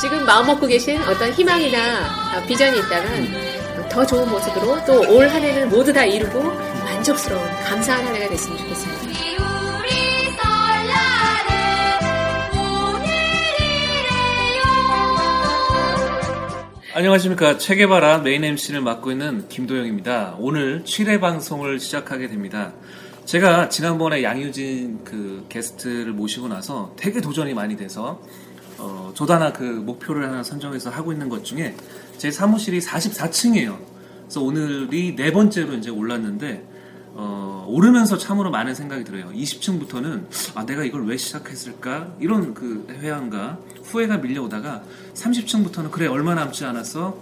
지금 마음 먹고 계신 어떤 희망이나 비전이 있다면 더 좋은 모습으로 또 올 한 해를 모두 다 이루고 만족스러운 감사한 한 해가 됐으면 좋겠습니다. 안녕하십니까. 체계바라 메인 MC를 맡고 있는 김도영입니다. 오늘 7회 방송을 시작하게 됩니다. 제가 지난번에 양유진 그 게스트를 모시고 나서 되게 도전이 많이 돼서 어, 저도 하나 그 목표를 하나 선정해서 하고 있는 것 중에 제 사무실이 44층이에요. 그래서 오늘이 네 번째로 이제 올랐는데 어, 오르면서 참으로 많은 생각이 들어요. 20층부터는 아 내가 이걸 왜 시작했을까 이런 그 회한과 후회가 밀려오다가 30층부터는 그래 얼마 남지 않았어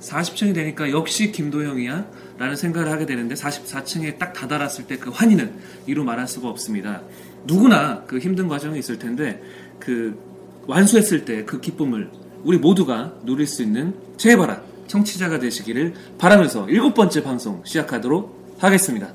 40층이 되니까 역시 김도영이야 라는 생각을 하게 되는데 44층에 딱 다다랐을 때 그 환희는 이루 말할 수가 없습니다. 누구나 그 힘든 과정이 있을 텐데 그 완수했을 때 그 기쁨을 우리 모두가 누릴 수 있는 제발아 청취자가 되시기를 바라면서 일곱 번째 방송 시작하도록 하겠습니다.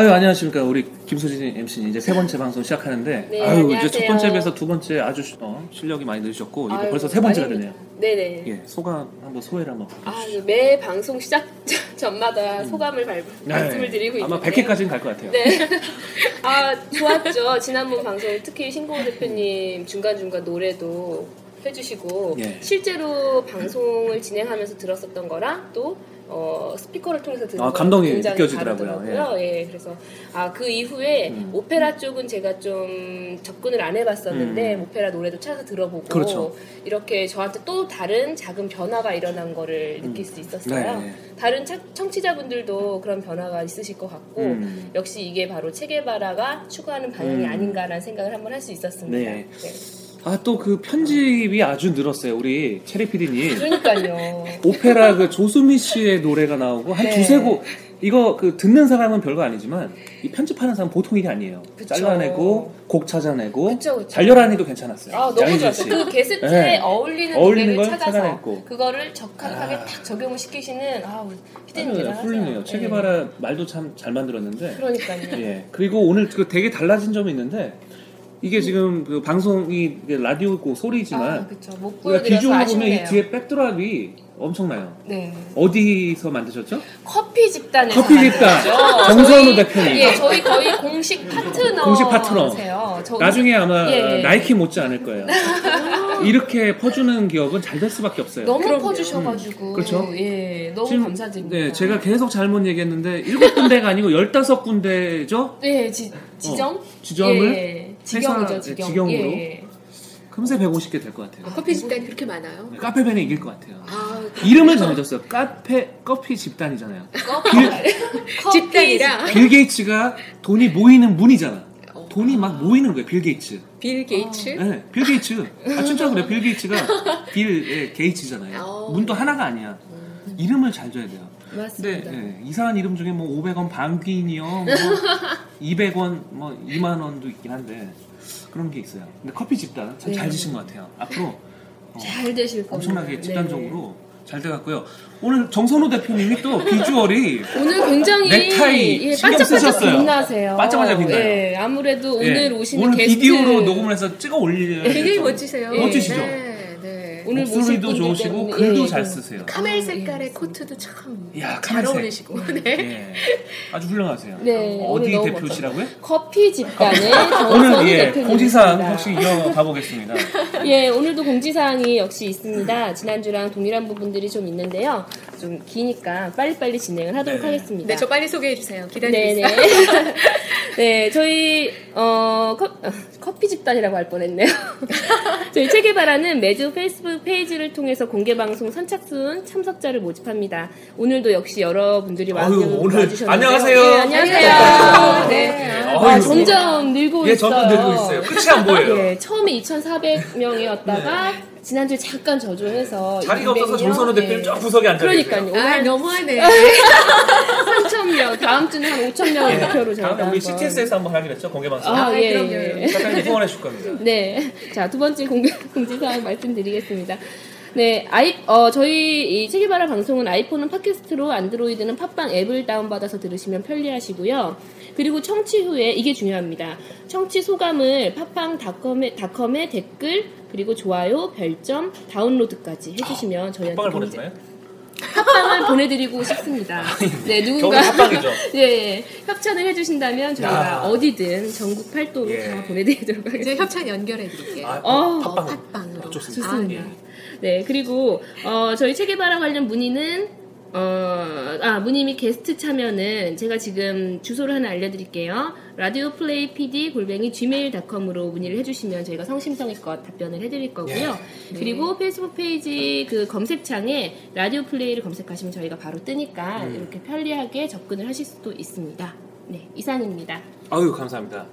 아유 안녕하십니까 우리 김소진 MC 이제 세 번째 방송 시작하는데 네, 아유 이제 안녕하세요. 첫 번째에 비해서 두 번째 아주 시- 어, 실력이 많이 늘으셨고 이거 아유, 벌써 세 번째가 많이 되네요. 네네. 예 소감 한번 소회를 한번. 아, 이매 방송 시작 전마다 소감을 발, 말씀을 드리고 있는데 음. 네. 아마 100회까지는 갈 것 같아요. 네. 아, 좋았죠. 지난번 방송 특히 신고 대표님 중간중간 노래도 해주시고 예. 실제로 방송을 진행하면서 들었었던 거랑 또 어, 스피커를 통해서 듣는 아, 감동이 느껴지더라고요. 다르더라고요. 예. 그래서 아, 그 이후에 음. 오페라 쪽은 제가 좀 접근을 안 해봤었는데 음. 오페라 노래도 찾아서 들어보고 그렇죠. 이렇게 저한테 또 다른 작은 변화가 일어난 거를 느낄 수 있었어요. 네. 다른 차- 청취자분들도 그런 변화가 있으실 것 같고 음. 역시 이게 바로 체계바라가 추구하는 방향이 음. 아닌가라는 생각을 한번 할 수 있었습니다. 네. 아 또 그 편집이 아주 늘었어요 우리 체리 PD님. 그러니까요. 오페라 그 조수미 씨의 노래가 나오고 한 네. 두세 곡 이거 그 듣는 사람은 별거 아니지만 이 편집하는 사람 은 보통 일이 아니에요. 그쵸. 잘라내고 곡 찾아내고 그쵸, 그쵸. 잘려라니도 괜찮았어요. 아 너무 좋았어요. 씨. 그 게스트에 네. 어울리는, 어울리는 노래를 걸 찾아서 찾아냈고. 그거를 적합하게 아. 딱 적용을 시키시는 아 우리 피디님 대단하세요. 훌륭해요. 네. 체계바라 말도 참 잘 만들었는데. 그러니까요. 예. 그리고 오늘 그 되게 달라진 점이 있는데 이게 지금 그 방송이 라디오고 소리지만 아 그렇죠. 못 우리가 보여드려서 비주얼로 보면 이 아쉽네요. 뒤에 백드랍이 엄청나요. 네. 어디서 만드셨죠? 커피 집단에서 커피 집단. 만들었죠. 정선우 저희- 대표님. 예, 저희 거의 공식 파트너. 공식 파트너. 저- 나중에 아마 예, 예. 나이키 못지 않을 거예요. 이렇게 퍼주는 기업은 잘 될 수밖에 없어요. 너무 그럼요. 퍼주셔가지고 음, 그렇죠. 예 너무 지금, 감사드립니다. 네, 제가 계속 잘못 얘기했는데 일곱 군데가 아니고 열다섯 군데죠? 네 지, 지정 지점을 예, 예. 회사, 지경 지경으로? 예, 예. 금세 150개 될 것 같아요. 커피 집단이 그렇게 많아요? 네, 카페벤에 이길 것 같아요. 아, 이름을 정해줬어요. 카페 커피 집단이잖아요. 커피 집단이라 빌 게이츠가 돈이 모이는 문이잖아. 어. 돈이 막 모이는 거예요. 빌 게이츠. 빌 게이츠? 네, 빌 게이츠. 아 진짜 그래. 빌 게이츠가 빌 예, 게이츠잖아요. 어. 문도 하나가 아니야. 이름을 잘 줘야 돼요. 맞습니다. 예, 이상한 이름 중에 뭐 500원 반귀인이요, 뭐 200원, 뭐 2만 원도 있긴 한데 그런 게 있어요. 근데 커피 집단 참잘 네. 지신 것 같아요. 앞으로 어, 잘 되실 겁니다. 엄청나게 네. 집단적으로 잘 돼갔고요. 오늘 정선호 대표님이 또 비주얼이 오늘 굉장히 넥타이 예, 신경 쓰셨어요. 빛나세요. 반짝반짝 빛나요. 예, 아무래도 오늘 예, 오시는 오늘 게스트 비디오로 녹음을 해서 찍어 올려야 굉장히 되죠. 멋지세요. 예. 멋지시죠? 네, 네. 네. 오늘 목소리도 좋으시고 글도 예, 잘 예. 쓰세요. 카멜 아, 색깔의 예, 코트도 참 잘. 어울리시고. 네. 예. 아주 훌륭하세요. 네, 어디 대표시라고요? 커피 집단의 오늘 예. 공지사항 혹시 이어가 보겠습니다. 예, 오늘도 공지사항이 역시 있습니다. 지난주랑 동일한 부분들이 좀 있는데요. 좀 기니까 빨리빨리 진행을 하도록 네. 하겠습니다. 네, 저 빨리 소개해 주세요. 기다리고 네네. 있어요. 네, 저희 어, 커, 어, 커 피 집단이라고 할 뻔했네요. 저희 체계바라는 매주 페이스북 페이지를 통해서 공개 방송 선착순 참석자를 모집합니다. 오늘도 역시 여러분들이 아유, 와주- 오늘 와주셨는데요. 안녕하세요. 예, 안녕하세요. 네. 아, 점점 늘고 예, 있어요. 점점 늘고 있어요. 끝이 안 보여요. 예, 처음에 2,400명이었다가 지난주에 잠깐 저조해서 자리가 없어서 200명? 정선호 대표님 예. 저 구석에 앉아 그러니까요. 계세요. 아, 오늘 너무하네. 3,000명, 다음 주는 한 5,000명의 목표로 저희가 다음에 우리 한번- CTS에서 한번 하기로 했죠 공개 방송. 아, 아, 예, 그럼요. 예. 작가님 후원해 줄 겁니다. 네. 자, 두 번째 공개, 공지 사항 말씀드리겠습니다. 네, 아이, 어, 저희 이 책임바라 방송은 아이폰은 팟캐스트로, 안드로이드는 팟빵 앱을 다운받아서 들으시면 편리하시고요. 그리고 청취 후에, 이게 중요합니다. 청취 소감을 팟빵닷컴에, 닷컴에 댓글, 그리고 좋아요, 별점, 다운로드까지 해주시면 저희한테 팟빵을 공지- 보내주나요? 팟빵을 보내드리고 싶습니다. 네, 누군가. 예, 예. 협찬을 해주신다면 저희가 야. 어디든 전국 팔도로 예. 다 보내드리도록 하겠습니다. 협찬 연결해 드릴게요. 아, 어, 팟빵. 팟빵으로. 좋습니다. 좋습니다. 예. 네, 그리고 어, 저희 체계바라 관련 문의는 어, 아, 및 게스트 참여는 제가 지금 주소를 하나 알려드릴게요. 라디오 플레이 PD 골뱅이 gmail.com으로 문의를 해주시면 저희가 성심성의껏 답변을 해드릴 거고요. 그리고 페이스북 페이지 그 검색창에 라디오 플레이를 검색하시면 저희가 바로 뜨니까 이렇게 편리하게 접근을 하실 수도 있습니다. 네, 이상입니다. 아유 감사합니다.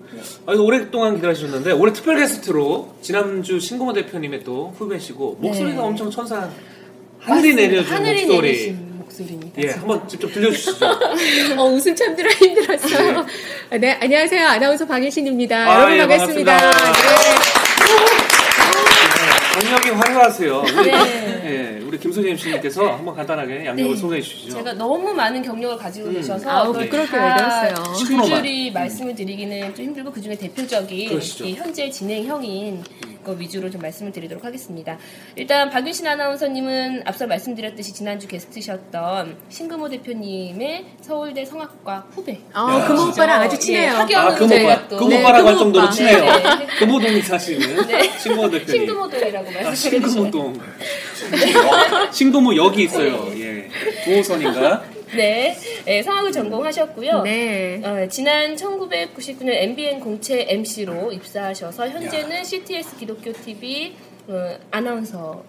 아유 오랫동안 기다리셨는데 올해 특별 게스트로 지난주 신고모 대표님의 또 후배시고 목소리가 네. 엄청 천사 하늘이 내려준 하늘이 목소리. 내리신 목소리입니다. 예, 한번 직접 들려주시죠. 어, 웃음 참느라 힘들었어요. 네, 안녕하세요. 아나운서 방혜신입니다. 아, 여러분 예, 반갑습니다. 반갑습니다. 네, 경력이 화려하세요. 우리, 네. 예, 우리 김소재 MC님께서 한번 간단하게 양력을 네. 소개해 주시죠. 제가 너무 많은 경력을 가지고 계셔서 아우, 부끄럽게 그러세요? 줄줄이 말씀을 드리기는 좀 힘들고 그 중에 대표적인 현재 진행형인 거 위주로 좀 말씀을 드리도록 하겠습니다. 일단 박윤신 아나운서님은 앞서 말씀드렸듯이 지난주 게스트셨던 신금호 대표님의 서울대 성악과 후배. 아, 금호 오빠랑 아주 친해요. 예, 아, 금오빠. 저희가 또 금오빠라고 할 네, 정도로. 친해요. 네. 금호동이 사시는 신고모 대표님. 신금호동이라고 아, 말씀해 주시면 신금호동. 신금호 역이 있어요. 예. 9호선인가? 네, 네, 성악을 전공하셨고요. 네. 어, 지난 1999년 MBN 공채 MC로 입사하셔서 현재는 CTS 기독교 TV 어, 아나운서로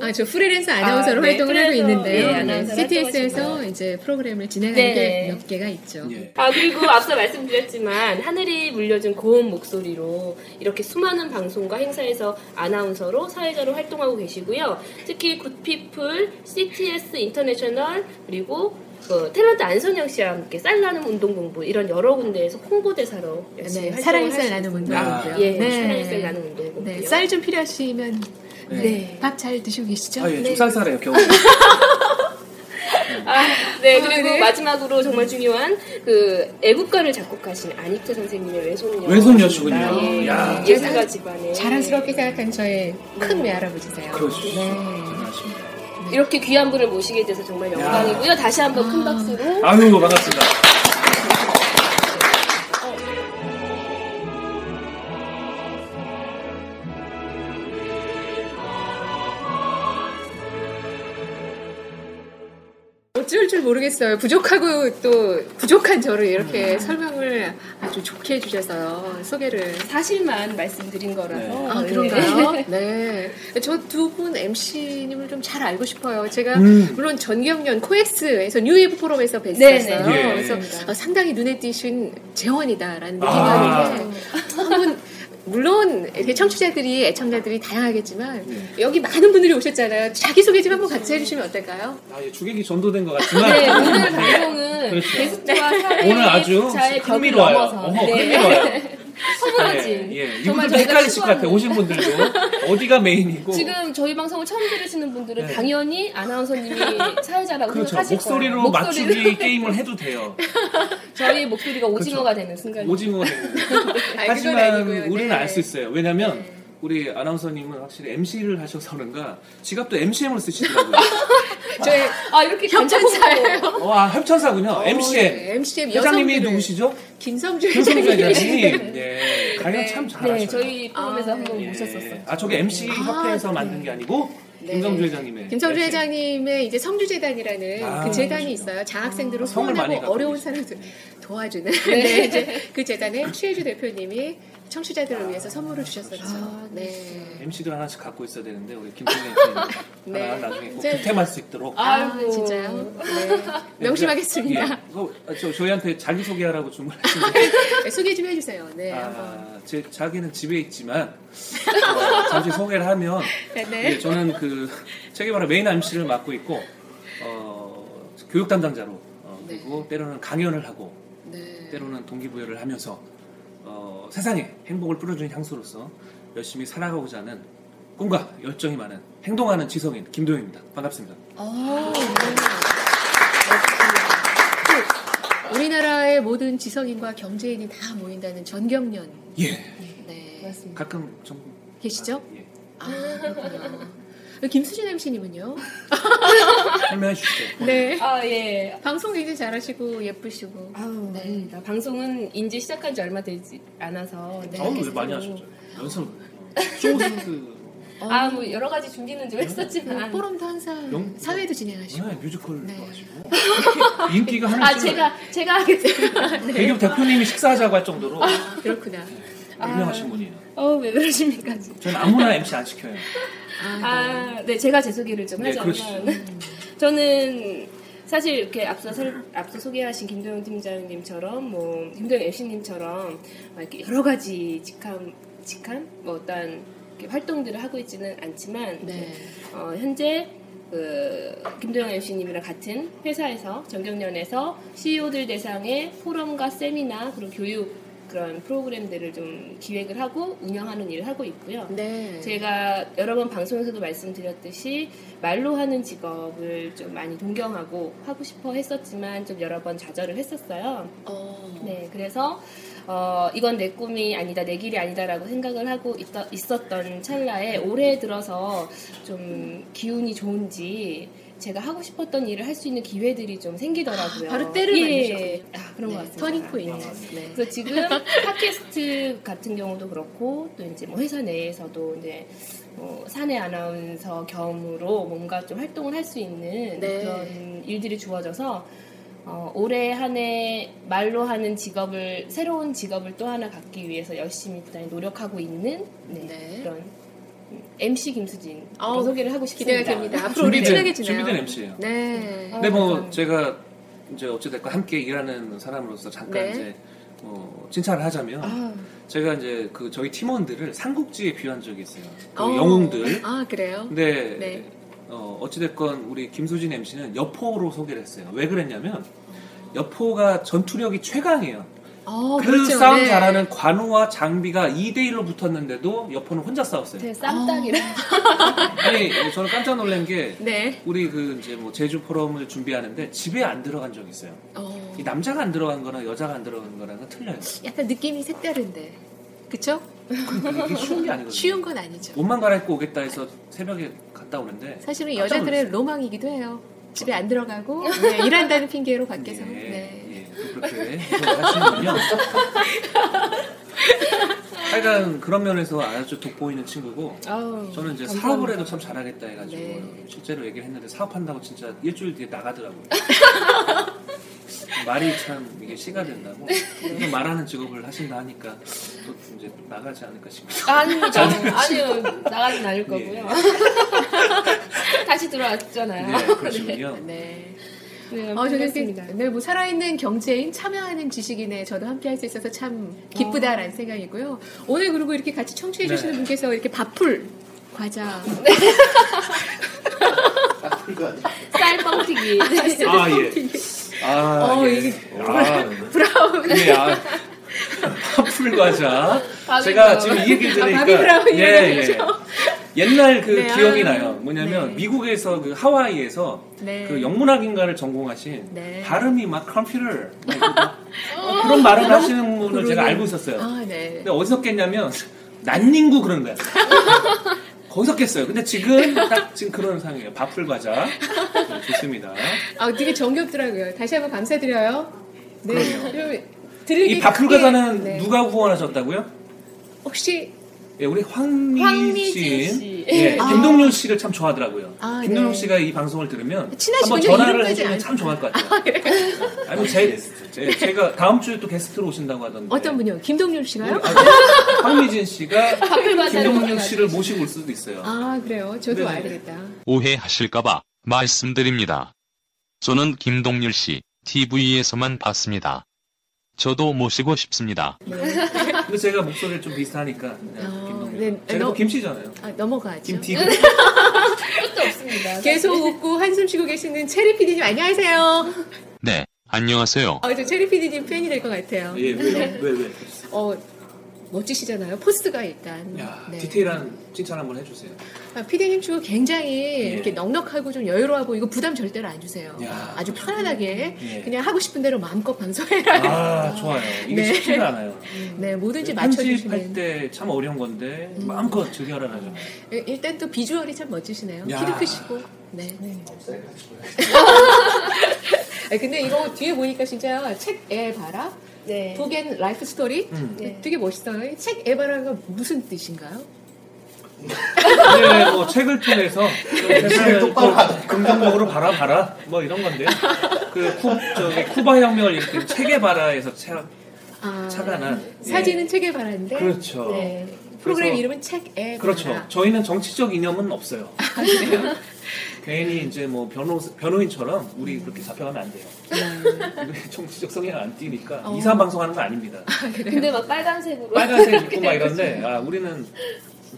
아, 저 프리랜서 아나운서로 아, 네. 활동을 하고 그래서, 있는데요. 예, 네, CTS에서. 이제 프로그램을 진행하는 네. 게몇 개가 있죠. 예. 아 그리고 앞서 말씀드렸지만 하늘이 물려준 고운 목소리로 이렇게 수많은 방송과 행사에서 아나운서로 사회자로 활동하고 계시고요. 특히 굿피플, CTS 인터내셔널 그리고 그 탤런트 안선영 씨와 함께 쌀 나눔 운동본부 이런 여러 군데에서 홍보대사로 열심히 네, 활동을 사랑의 쌀 하시고 나눔 있습니다. 운동본부요. 예, 네. 사랑의 쌀 나눔 운동본부. 네, 쌀 좀 필요하시면 네. 밥 잘 드시고 계시죠? 아, 예, 네. 좀 쌀쌀해요, 겨우. 아, 네, 아, 그리고 네. 마지막으로 정말 중요한 그 애국가를 작곡하신 안익태 선생님의 외손녀. 외손녀시군요. 예, 야. 예술가 집안에. 자랑스럽게 생각한 저의 큰 외할아버지세요. 그러시죠. 네. 이렇게 귀한 분을 모시게 돼서 정말 영광이고요. 다시 한번 큰 박수로. 아유, 반갑습니다. 어쩔 줄 모르겠어요. 부족하고 또 부족한 저를 음. 이렇게 설명을 아주 좋게 해주셔서 소개를. 사실만 말씀드린 거라서. 아, 네. 그런가요? 네. 저 두 분 MC님을 좀 잘 알고 싶어요. 제가 음. 물론 전경련 코엑스에서 뉴웨이브 포럼에서 뵀었어요. 네네. 예. 그래서 어, 상당히 눈에 띄신 재원이다라는 느낌이 아. 왔는데 한번 물론 청취자들이 애청자들이 다양하겠지만 여기 많은 분들이 오셨잖아요. 자기 소개 좀 한번 같이 해주시면 어떨까요? 아, 예, 주객이 전도된 것 같지만. 네, 오늘 방송은 그렇죠. 게스트와 사회의 오늘 아주 흥미로워요. 넘어서 어머, 네. 흥미로워요. 허물어진. 예, 예. 정말 저희가 헷갈리실 것 같아요. 오신 분들도. 어디가 메인이고. 지금 저희 방송을 처음 들으시는 분들은 네. 당연히 아나운서님이 사회자라고 그렇죠. 생각하실 목소리로 거예요. 맞추기 게임을 해도 돼요. 저희 목소리가 오징어가 되는 순간. 오징어 되는. 아, 그건 하지만 아니고요. 우리는 네. 알수 있어요. 왜냐면 우리 아나운서님은 확실히 MC를 하셔서 그런가 지갑도 MCM을 쓰시더라고요. 저희 아 이렇게 협찬사예요. 와 협찬사군요. MCM. 네, MCM 회장님이 여성들을 누구시죠? 김성주 김성주 회장님. 회장님. 예. 가령 참 잘하셔요. 네 저희 프로그램에서 아, 한번 예. 모셨었어요. 아 저게 MC 협회에서 아, 만든 게 아니고 네. 김성주 회장님의 김성주. 회장님의 이제 성주재단이라는 아, 그 재단이 그러시구나. 있어요. 장학생들을 많이 후원하고 어려운. 사람들 도와주는. 네. 이제 그 재단의 최혜주 대표님이 청취자들을 위해서 선물을 주셨었죠. 네. MC도 하나씩 갖고 있어야 되는데 우리 김성주 회장님 네. 하나 나중에 꼭 득템할 수 있도록 아. 진짜요? 네. 명심하겠습니다. 예. 어, 저, 저희한테 자기 소개하라고 주문하시는데 네, 소개 좀 해주세요. 네, 한번. 아, 제 자기는 집에 있지만 어, 잠시 소개를 하면 네, 네. 예, 저는 그 책임바라 메인 MC를 맡고 있고 어, 교육 담당자로 어, 그리고 때로는 강연을 하고 네. 때로는 동기부여를 하면서 어, 세상에 행복을 뿌려주는 향수로서 열심히 살아가고자 하는 꿈과 열정이 많은 행동하는 지성인 김도영입니다. 반갑습니다. 어, 네. 그 우리나라의 모든 지성인과 경제인이 다 모인다는 전경련. 예. 네. 맞습니다. 가끔 좀 계시죠? 예. 아. 김수진 MC님은요? 설명해 주시죠. 네. 아 예. 방송 굉장히 잘하시고 예쁘시고. 아우 네. 아닙니다. 방송은 이제 시작한 지 얼마 되지 않아서 네, 어우, 왜. 많이 하셨죠? 연습 쇼스 아, 뭐 여러 가지 준비는 좀 했었지만. 포럼도 항상 영- 사회도 진행하시고. 네, 뮤지컬 네. 하시고 인기가 하나 아, 제가, 제가 하겠습니다. 네. 대기업 대표님이 식사하자고 할 정도로 그렇구나. 유명하신 분이에요. 어, 왜 그러십니까? 저는 아무나 MC 안 시켜요. 아, 아, 네, 제가 제 소개를 좀 네, 하자면. 그렇죠. 저는 사실 이렇게 앞서, 설- 앞서 소개하신 김도영 팀장님처럼, 뭐, 김도영 MC님처럼, 이렇게 여러 가지 직함, 직함? 뭐 어떤 활동들을 하고 있지는 않지만, 네. 어, 현재 그 김도영 MC님이랑 같은 회사에서 정경련에서 CEO들 대상의 포럼과 세미나 그리고 교육 그런 프로그램들을 좀 기획을 하고 운영하는 일을 하고 있고요. 네. 제가 여러 번 방송에서도 말씀드렸듯이 말로 하는 직업을 좀 많이 동경하고 하고 싶어 했었지만 좀 여러 번 좌절을 했었어요. 어. 네, 그래서 어, 이건 내 꿈이 아니다, 내 길이 아니다라고 생각을 하고 있, 었던 찰나에 올해 들어서 좀 기운이 좋은지 제가 하고 싶었던 일을 할 수 있는 기회들이 좀 생기더라고요. 바로 때를 예. 아, 그런 것 네, 같습니다. 터닝 포인트. 네. 네. 그래서 지금 팟캐스트 같은 경우도 그렇고 또 이제 뭐 회사 내에서도 이제 뭐 사내 아나운서 겸으로 뭔가 좀 활동을 할 수 있는 네. 그런 일들이 주어져서 어, 올해 한 해 말로 하는 직업을 새로운 직업을 또 하나 갖기 위해서 열심히 노력하고 있는 네, 네. 그런 음, MC 김수진 아우, 소개를 하고 싶습니다. 기대가 됩니다. 앞으로 우리 준비된- 친하게지네요. 준비된 MC예요. 네. 어, 근데 뭐 감사합니다. 제가 이제 어찌됐건 함께 일하는 사람으로서 잠깐 네. 이제 뭐 칭찬을 하자면 아, 제가 이제 그 저희 팀원들을 삼국지에 비유한 적이 있어요. 그 어. 영웅들. 아, 그래요? 근데 네. 어, 어찌됐건 우리 김수진 MC는 여포로 소개를 했어요. 왜 그랬냐면 여포가 전투력이 최강이에요. 어, 그 그렇죠. 싸움 네. 잘하는 관우와 장비가 2대1로 붙었는데도 여포는 혼자 싸웠어요. 제 쌈딱이라. 아니 저는 깜짝 놀란 게 네. 우리 그 이제 뭐 제주 포럼을 준비하는데 집에 안 들어간 적이 있어요. 어, 이 남자가 안 들어간 거랑 여자가 안 들어간 거랑은 틀려요. 약간 느낌이 색다른데. 그쵸? 이게 쉬운 게 아니거든요. 쉬운 건 아니죠. 옷만 갈아입고 오겠다 해서 새벽에 갔다 오는데 사실은 깜짝 여자들의 놀랐어요. 로망이기도 해요. 집에 안 들어가고 네, 일한다는 핑계로 밖에서. 예, 네. 예, 또 그렇게 하시는군요. 하여간 그런 면에서 아주 돋보이는 친구고 아우, 저는 이제 감사합니다. 사업을 해도 참 잘하겠다 해가지고 네. 실제로 얘기를 했는데 사업한다고 진짜 일주일 뒤에 나가더라고요. 말이 참 이게 시가 된다고 또 말하는 직업을 하신다 하니까 또 이제 나가지 않을까 싶어요. 아닙니다. 아니요, 나가진 않을 거고요. 다시 들어왔잖아요. 네, 그러시군요. 네. 네, 어, 저는 네, 뭐 살아있는 경제인 참여하는 지식인에 저도 함께 할 수 있어서 참 기쁘다라는 생각이고요. 오늘 그리고 이렇게 같이 청취해 주시는 네. 분께서 이렇게 밥풀 과자 쌀뻥튀기. 아 예. 아 어, 예. 이게 아, 브라운 예, 아. 밥풀 과자. 제가 브라운. 지금 이 얘기를 아, 들으니까 브라운이라고 예, 예. 옛날 그 네, 기억이 아, 나요. 뭐냐면 네. 미국에서 그 하와이에서 네. 그 영문학인가를 전공하신 네. 발음이 막 컴퓨터 막 이러고 어, 그런 말을 하시는 분을 제가 그러네. 알고 있었어요. 아, 네. 근데 어디서 깼냐면 난닝구 그런 거야. 거기서 깼어요. 근데 지금 딱 지금 그런 상황이에요. 밥풀 과자. 네, 좋습니다. 아, 되게 정겹더라고요. 다시 한번 감사드려요. 네. 그럼요. 들으기 이 밥풀 과자는 네. 누가 후원하셨다고요? 혹시 예, 우리 황미진, 황미진 씨. 예, 아. 김동률 씨를 참 좋아하더라고요. 아, 김동률 네. 씨가 이 방송을 들으면. 한번 전화를 해주면 안- 참 좋아할 것 같아요. 아니 제, 제, 제 가 다음 주에 또 게스트로 오신다고 하던데. 어떤 분이요? 김동률 씨가요? 아, 황미진 씨가 밥풀 과자를 김동률. 씨를 모시고 올 수도 있어요. 아, 그래요? 저도 네. 와야 되겠다. 오해하실까봐 말씀드립니다. 저는 김동률 씨 TV에서만 봤습니다. 저도 모시고 싶습니다. 근데 제가 목소리를 좀 비슷하니까. 네, 아, 김동률. 네, 제가 너- 또 김씨잖아요. 아, 넘어가죠. 김디그. 끝도 없습니다. 계속 웃고 한숨 쉬고 계시는 체리 PD님 안녕하세요. 네, 안녕하세요. 어, 저 체리 PD님 팬이 될 것 같아요. 예, 왜, 왜, 왜. 어, 멋지시잖아요. 포스가 일단. 야, 네. 디테일한 칭찬 한번 해주세요. 아, PD님 주고 굉장히 예. 이렇게 넉넉하고 좀 여유로워하고 이거 부담 절대로 안 주세요. 야. 아주 편안하게 예. 그냥 하고 싶은 대로 마음껏 방송해라. 아, 좋아요. 이게 네. 쉽지가 않아요. 네, 뭐든지 편집할 맞춰주시는. 때참 어려운 건데 마음껏 즐겨라 하죠. 예, 일단 또 비주얼이 참 멋지시네요. 야. 키도 크시고. 네. 아, 근데 이거 뒤에 보니까 진짜 책에바라. 네. Book and Life Story. 음. 네. 되게 멋있어요. 책 에바라가 무슨 뜻인가요? 이제 뭐 책을 통해서 좀 세상을 또 긍정적으로 바라봐라 뭐 이런 건데요. 그 쿠, 저기 쿠바 혁명을 일으킨 체게바라에서 차, 아, 차관한 사진은 책 에바라인데 그렇죠. 네. 프로그램 그래서- 이름은 책 에바라. 그렇죠. 저희는 정치적 이념은 없어요. 괜히 이제 뭐 변호 변호인처럼 우리 그렇게 잡혀가면 안 돼요. 우리 정치적 성향 안 띄니까 어. 이상 방송하는 거 아닙니다. 근데 막 빨간색으로. 빨간색 입고 막 이런데 아, 우리는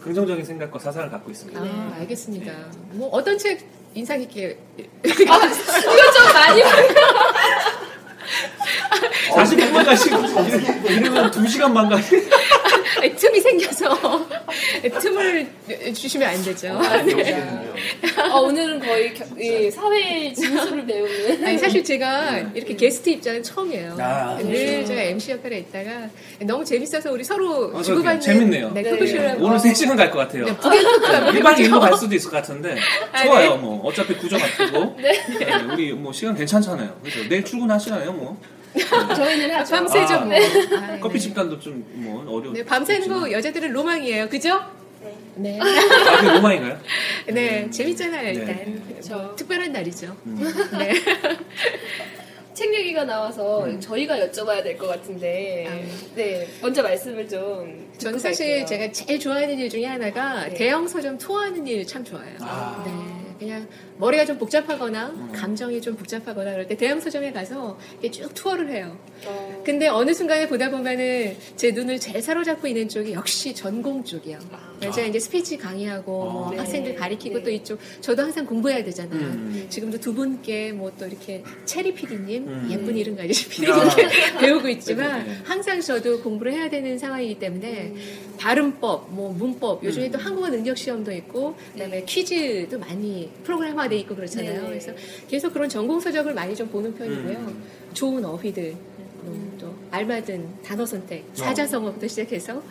긍정적인 생각과 사상을 갖고 있습니다. 아, 알겠습니다. 뭐 어떤 책 인상 깊게 이거 좀 많이 40분만 가시고 이러면 2시간 만 가시 아니, 틈이 생겨서 틈을 주시면 안 되죠. 네. 어, 오늘은 거의 겨- 이 사회 진술을 배우는. 아니, 사실 제가 이렇게 게스트 입장은 처음이에요. 아, 늘 그렇죠. 제가 MC 역할에 있다가 너무 재밌어서 우리 서로 아, 주고받는 재밌네요. 네, 네. 오늘 3시간 갈 것 같아요. 네, 북앤 토크 한번 1박 2일로 해보죠. 갈 수도 있을 것 같은데 아, 좋아요 네. 뭐 어차피 구조 같고 네, 우리 뭐 시간 괜찮잖아요 그죠 내일 출근하시나요 뭐 저희는 하죠. 밤새죠 아, 뭐. 아, 커피 네. 집단도 좀 뭐 어려워 네, 밤새는 거 여자들은 로망이에요. 그죠? 네. 아, 그게 로망인가요? 네, 재밌잖아요, 일단. 네. 뭐, 특별한 날이죠. 음. 네. 책 얘기가 나와서 저희가 여쭤봐야 될 것 같은데. 아. 네. 먼저 말씀을 좀. 저는 사실 갈게요. 제가 제일 좋아하는 일 중에 하나가 네. 대형 서점 투어하는 일 참 좋아해요. 아. 네, 그냥 머리가 좀 복잡하거나 음. 감정이 좀 복잡하거나 그럴 때 대형 서점에 가서 이렇게 쭉 투어를 해요. 어, 근데 어느 순간에 보다 보면은 제 눈을 제일 사로잡고 있는 쪽이 역시 전공 쪽이요. 제가 이제 스피치 강의하고 뭐 네. 학생들 가르치고 네. 또 이쪽 저도 항상 공부해야 되잖아요. 음. 지금도 두 분께 뭐 또 이렇게 체리 PD님 음. 예쁜 이름 가지신 야. PD님께 배우고 있지만 네. 항상 저도 공부를 해야 되는 상황이기 때문에 음. 발음법, 뭐 문법 요즘에 음. 또 한국어 능력 시험도 있고 그다음에 퀴즈도 많이 프로그램화 돼 있고 그렇잖아요. 네. 그래서 계속 그런 전공 서적을 많이 좀 보는 편이고요. 음. 좋은 어휘들 또, 또 알맞은 단어 선택, 사자성어부터 시작해서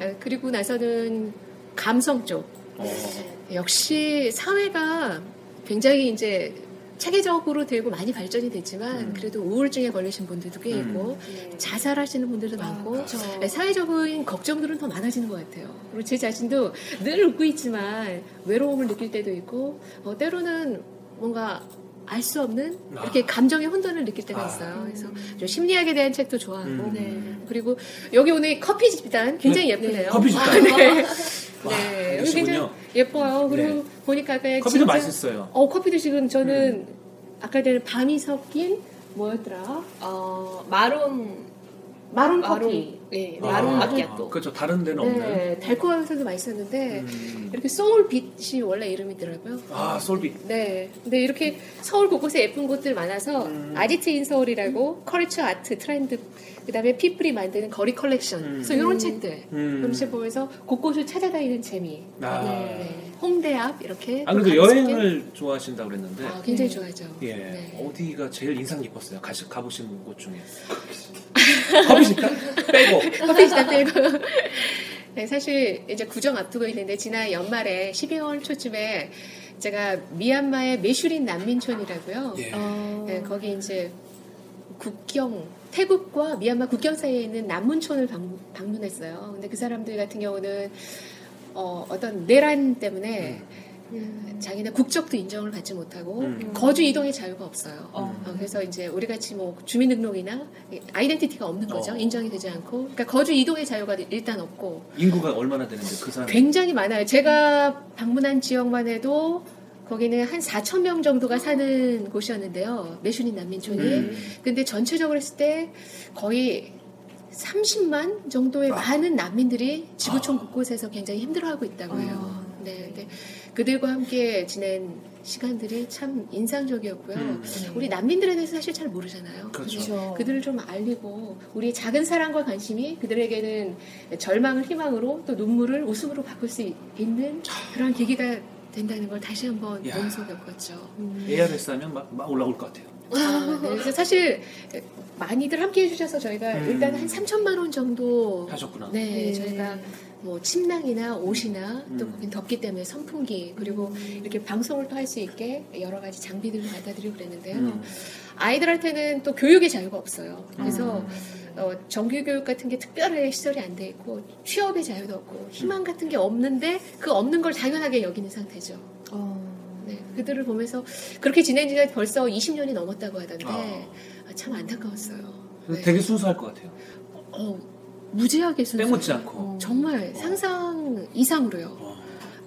어, 그리고 나서는 감성 쪽 어. 역시 사회가 굉장히 이제 체계적으로 되고 많이 발전이 됐지만 음. 그래도 우울증에 걸리신 분들도 꽤 있고 네. 자살하시는 분들도 많고 그렇죠. 네, 사회적인 걱정들은 더 많아지는 것 같아요. 그리고 제 자신도 늘 웃고 있지만 외로움을 느낄 때도 있고 어, 때로는 뭔가 알 수 없는 이렇게 감정의 혼돈을 느낄 때가 아. 있어요. 그래서 좀 심리학에 대한 책도 좋아하고 음. 네. 그리고 여기 오늘 커피 집단 굉장히 예쁘네요. 커피 집단. 아, 네. 와, 네, 여기 그러시군요. 굉장히 예뻐요. 그리고 네. 보니까 아까 커피도 진짜- 맛있어요 어 커피도 지금 저는 아까 전에 밤이 섞인 뭐였더라? 어, 마론. 마론 마론. 커피. 네. 아, 마론 아, 마키아토. 그렇죠 다른 데는 없는 네, 달콤하면서도 맛있었는데 음. 이렇게 솔빛이 원래 이름이더라고요. 아 솔빛 네. 근데 이렇게 서울 곳곳에 예쁜 곳들 많아서 음. 아지트 in 서울이라고 culture art trend 그다음에 people이 만드는 거리 컬렉션. 음. 그래서 이런 책들 음. 음식 보면서 곳곳을 찾아다니는 재미. 아. 네. 홍대 앞 이렇게 안 그래도. 여행을 좋아하신다고 그랬는데 아, 굉장히 좋아하죠. 예 네. 어디가 제일 인상 깊었어요 가시, 가보신 곳 중에 커피 식당 빼고 커피 집단 빼고. 네, 사실 이제 구정 앞두고 있는데 지난 연말에 12월 초쯤에 제가 미얀마의 메슈린 난민촌이라고요. 예. 어, 네, 거기 이제 국경 태국과 미얀마 국경 사이에 있는 난문촌을 방, 방문했어요. 근데 그 사람들 같은 경우는 어, 어떤 내란 때문에 자기네 국적도 인정을 받지 못하고 음. 거주 이동의 자유가 없어요. 어. 어, 그래서 이제 우리 같이 뭐 주민등록이나 아이덴티티가 없는 거죠. 어. 인정이 되지 않고. 그러니까 거주 이동의 자유가 일단 없고 인구가 얼마나 되는데 그 사람 굉장히 많아요. 제가 방문한 지역만 해도 거기는 한 4천 명 정도가 사는 곳이었는데요. 메슈린 난민촌이. 음. 근데 전체적으로 했을 때 거의 30만 정도의 많은 난민들이 지구촌 아. 곳곳에서 굉장히 힘들어하고 있다고 해요. 아. 네, 근데 그들과 함께 지낸 시간들이 참 인상적이었고요. 음. 우리 난민들에 대해서 사실 잘 모르잖아요. 그렇죠. 그렇죠. 그들을 좀 알리고 우리의 작은 사랑과 관심이 그들에게는 절망을 희망으로 또 눈물을 웃음으로 바꿀 수 있는 그런 계기가 된다는 걸 다시 한번 야. 몸소 겪었죠. ARS 하면 막, 막 올라올 것 같아요. 아, 네. 그래서 사실 많이들 함께 해주셔서 저희가 음. 일단 한 3천만 원 정도 하셨구나. 네, 네. 저희가 뭐 침낭이나 옷이나 또 음. 거긴 덥기 때문에 선풍기 그리고 이렇게 방송을 또 할 수 있게 여러 가지 장비들을 갖다 드리고 그랬는데요. 음. 아이들한테는 또 교육의 자유가 없어요. 그래서 음. 어, 정규 교육 같은 게 특별하게 시설이 안 돼 있고 취업의 자유도 없고 희망 같은 게 없는데 그 없는 걸 당연하게 여기는 상태죠. 어. 네, 그들을 보면서 그렇게 지낸 지가 벌써 20년이 넘었다고 하던데 아. 아, 참 안타까웠어요. 네. 되게 순수할 것 같아요. 어, 무지하게 순수. 때묻지 않고. 정말 어. 상상 이상으로요. 어.